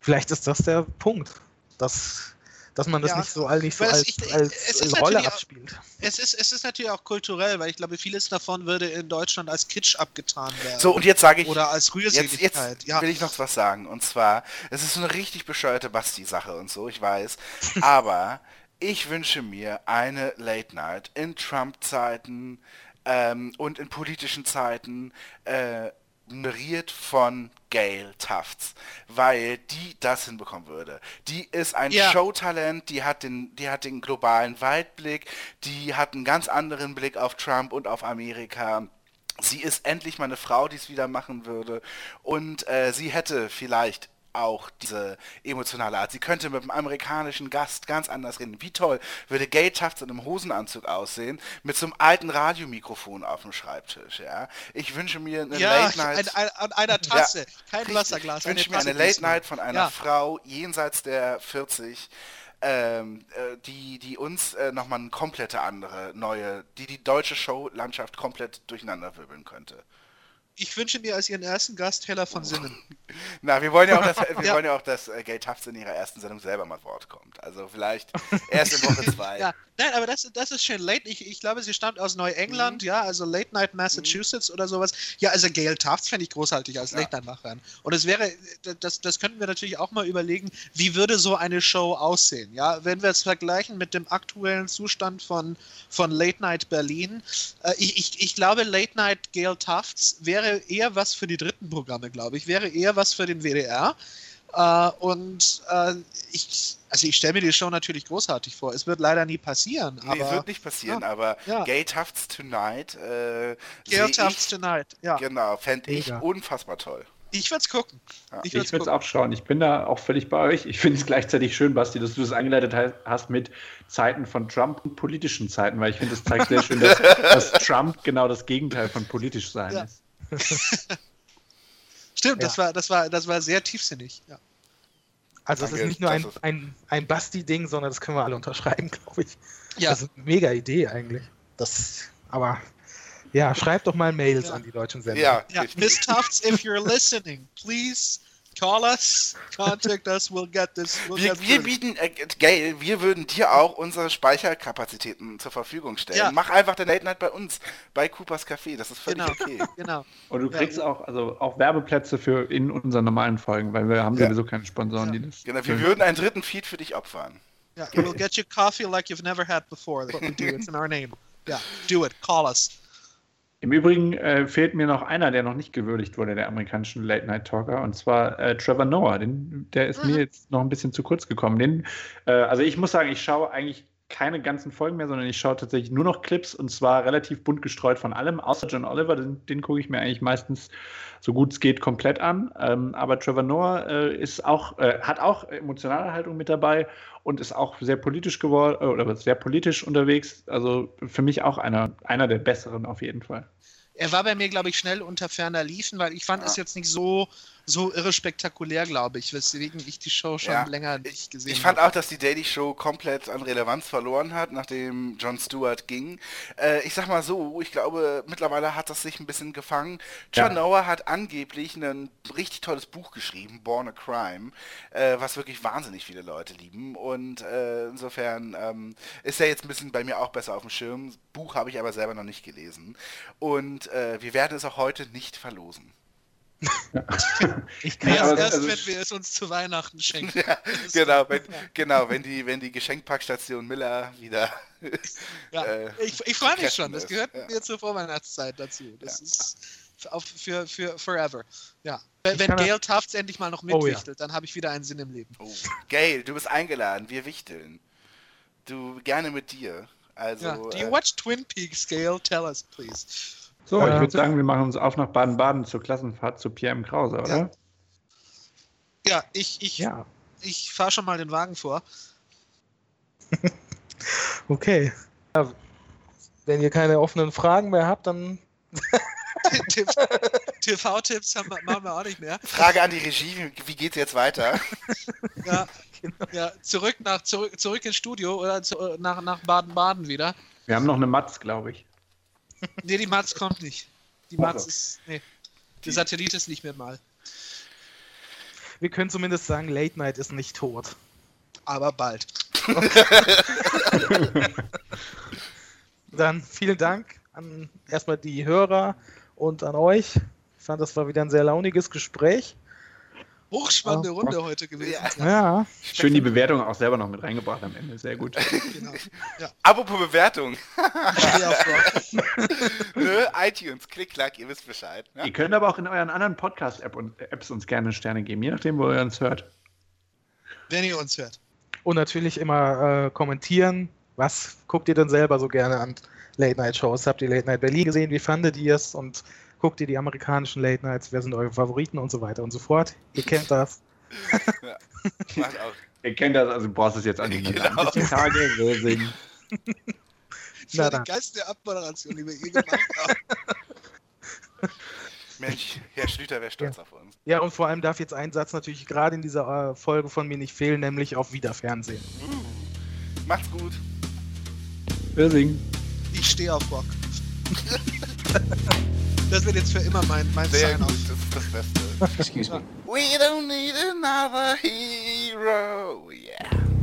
Vielleicht ist das der Punkt, dass, dass man das Ja, nicht so all nicht so weil als, ich- als es ist Rolle natürlich auch- abspielt. es ist, es ist natürlich auch kulturell, weil ich glaube, vieles davon würde in Deutschland als Kitsch abgetan werden. So, und jetzt sage ich, Oder als jetzt, Rührseligkeit. jetzt ja. will ich noch was sagen. Und zwar, es ist so eine richtig bescheuerte Basti-Sache und so, ich weiß. Aber ich wünsche mir eine Late Night in Trump-Zeiten ähm, und in politischen Zeiten äh, moderiert von Gail Tufts, weil die das hinbekommen würde. Die ist ein Ja. Showtalent, die hat den, die hat den globalen Weitblick, die hat einen ganz anderen Blick auf Trump und auf Amerika. Sie ist endlich mal eine Frau, die es wieder machen würde. Und äh, sie hätte vielleicht auch diese emotionale Art. Sie könnte mit einem amerikanischen Gast ganz anders reden. Wie toll würde Gay Tufts in einem Hosenanzug aussehen, mit so einem alten Radiomikrofon auf dem Schreibtisch, ja. Ich wünsche mir eine Ja, Late Night... ein, ein, an einer Tasse, kein Richtig. Wasserglas. Ich wünsche mir eine Late. Night von einer Ja. Frau jenseits der 40, ähm, äh, die, die uns äh, nochmal eine komplette andere, neue, die die deutsche Showlandschaft komplett durcheinander wirbeln könnte. Ich wünsche mir als ihren ersten Gast Hella von Sinnen. Na, wir wollen ja auch, dass, wir Ja. wollen ja auch, dass äh, Gay Tufts in ihrer ersten Sendung selber mal Wort kommt. Also vielleicht erst in Woche zwei. Ja, nein, aber das, das ist schön. Late, ich, ich glaube, sie stammt aus Neuengland, ja, also Late Night Massachusetts oder sowas. Ja, also Gail Tufts fände ich großartig als Ja. Late Night Macherin. Und es wäre, das, das könnten wir natürlich auch mal überlegen, wie würde so eine Show aussehen, ja, wenn wir es vergleichen mit dem aktuellen Zustand von, von Late Night Berlin. Äh, ich, ich, ich glaube, Late Night Gail Tufts wäre eher was für die dritten Programme, glaube ich, wäre eher was für den WDR. Äh, und äh, ich, also ich stelle mir die Show natürlich großartig vor. Es wird leider nie passieren. Nee, aber wird nicht passieren, ja, aber ja. Gay Tufts Tonight, äh, ich, Tonight. Ja, genau, fände ich unfassbar toll. ich würde es gucken. Ja. Ich würde es auch schauen. Ich bin da auch völlig bei euch. Ich finde es gleichzeitig schön, Basti, dass du das eingeleitet he- hast mit Zeiten von Trump und politischen Zeiten, weil ich finde, es zeigt sehr schön, dass, dass Trump genau das Gegenteil von politisch sein Ja. ist. Stimmt, Ja. das, war, das, war, das war sehr tiefsinnig. Ja. Also es ist nicht nur ein, das ist- ein, ein Basti-Ding, sondern das können wir alle unterschreiben, glaube ich. Ja. Das ist eine mega Idee eigentlich. Das, aber ja, schreibt doch mal Mails Ja. an die deutschen Sender. Ja, Ja. Miss Tufts, if you're listening, please call us, contact us, we'll get this. We'll Wir, get wir bieten, äh, Gail, wir würden dir auch unsere Speicherkapazitäten zur Verfügung stellen. Ja. Mach einfach den Late Night bei uns, bei Coopers Café, das ist völlig Genau, okay. genau. Und du Ja. kriegst auch, also auch Werbeplätze für in unseren normalen Folgen, weil wir haben Ja. sowieso keine Sponsoren, die das. Genau, wir füllen. würden einen dritten Feed für dich opfern. Ja, we'll get you coffee like you've never had before. That's what we do. It's in our name. Yeah, do it. Call us. Im Übrigen äh, fehlt mir noch einer, der noch nicht gewürdigt wurde, der amerikanischen Late Night Talker, und zwar äh, Trevor Noah. Den, der ist Mhm. mir jetzt noch ein bisschen zu kurz gekommen. Den, äh, also ich muss sagen, ich schaue eigentlich keine ganzen Folgen mehr, sondern ich schaue tatsächlich nur noch Clips und zwar relativ bunt gestreut von allem, außer John Oliver, den, den gucke ich mir eigentlich meistens so gut es geht komplett an. Ähm, aber Trevor Noah äh, ist auch, äh, hat auch emotionale Haltung mit dabei und ist auch sehr politisch geworden äh, oder sehr politisch unterwegs. Also für mich auch einer, einer der besseren auf jeden Fall. Er war bei mir, glaube ich, schnell unter ferner Liefen, weil ich fand es jetzt nicht so, so irre spektakulär, glaube ich, weswegen ich die Show schon Ja. länger nicht gesehen Ich fand habe. auch, dass die Daily Show komplett an Relevanz verloren hat, nachdem Jon Stewart ging. Äh, ich sag mal so, ich glaube, mittlerweile hat das sich ein bisschen gefangen. John Ja. Noah hat angeblich ein richtig tolles Buch geschrieben, Born a Crime, äh, was wirklich wahnsinnig viele Leute lieben. Und äh, insofern ähm, ist er jetzt ein bisschen bei mir auch besser auf dem Schirm. Buch habe ich aber selber noch nicht gelesen. Und äh, wir werden es auch heute nicht verlosen. Ich kann Erst, aber- erst also- wenn wir es uns zu Weihnachten schenken. Ja, genau, wenn, genau, wenn die, wenn die Geschenkpackstation Miller wieder. Ja, äh, ich ich freue mich schon. Das ist, gehört ja. mir zur Vorweihnachtszeit dazu. Das ist auf, für, für forever. Ja. Wenn, Ich Gail Tufts endlich mal noch Oh, ja. mitwichtelt, dann habe ich wieder einen Sinn im Leben. Oh, Gail, du bist eingeladen, wir wichteln. Du gerne mit dir. Also, Ja. Do you äh, watch Twin Peaks, Gail? Tell us, please. So, ich Äh, würde sagen, wir machen uns auf nach Baden-Baden zur Klassenfahrt zu Pierre M. Krause, oder? Ja, ich, ich, Ja. ich fahre schon mal den Wagen vor. Okay. Ja, wenn ihr keine offenen Fragen mehr habt, dann TV-Tipps machen wir auch nicht mehr. Frage an die Regie, wie, wie geht's jetzt weiter? Ja, Genau. ja zurück, nach, zurück, zurück ins Studio oder zu, nach, nach Baden-Baden wieder. Wir haben noch eine Matz, glaube ich. Nee, die Matz kommt nicht. Die Matz so. ist. Nee. Der Satellit ist nicht mehr mal. wir können zumindest sagen, Late Night ist nicht tot. Aber bald. Dann vielen Dank an erstmal die Hörer und an euch. Ich fand, das war wieder ein sehr launiges Gespräch. Hochspannende Runde heute gewesen. Ja. Ja, Schön die Bewertung auch selber noch mit reingebracht am Ende. Sehr gut. Genau. Apropos Bewertung. Ich stehe auf Rock. ne? iTunes, klick, klack, ihr wisst Bescheid. Ne? Ihr könnt aber auch in euren anderen Podcast-Apps und Apps uns gerne Sterne geben, je nachdem, wo ihr uns hört. Wenn ihr uns hört. und natürlich immer äh, kommentieren. Was guckt ihr denn selber so gerne an Late Night Shows? Habt ihr Late Night Berlin gesehen? Wie fandet ihr es? Und guckt ihr die amerikanischen Late Nights? Wer sind eure Favoriten und so weiter und so fort? Ihr kennt das. Auch. Ihr kennt das, also du brauchst es jetzt an die Genau. Tage, wir singen. Das Na die geilste Abmoderation, die wir je gemacht haben. Mensch, Herr Schlüter wäre stolz auf uns. Ja, und vor allem darf jetzt ein Satz natürlich gerade in dieser äh, Folge von mir nicht fehlen, nämlich auf Wiederfernsehen. Macht's gut. Wir singen. Ich stehe auf Rock. Das wird jetzt für immer mein, mein Sehr Sign-off. gut, das ist das Beste. Excuse me. We don't need another hero. Yeah.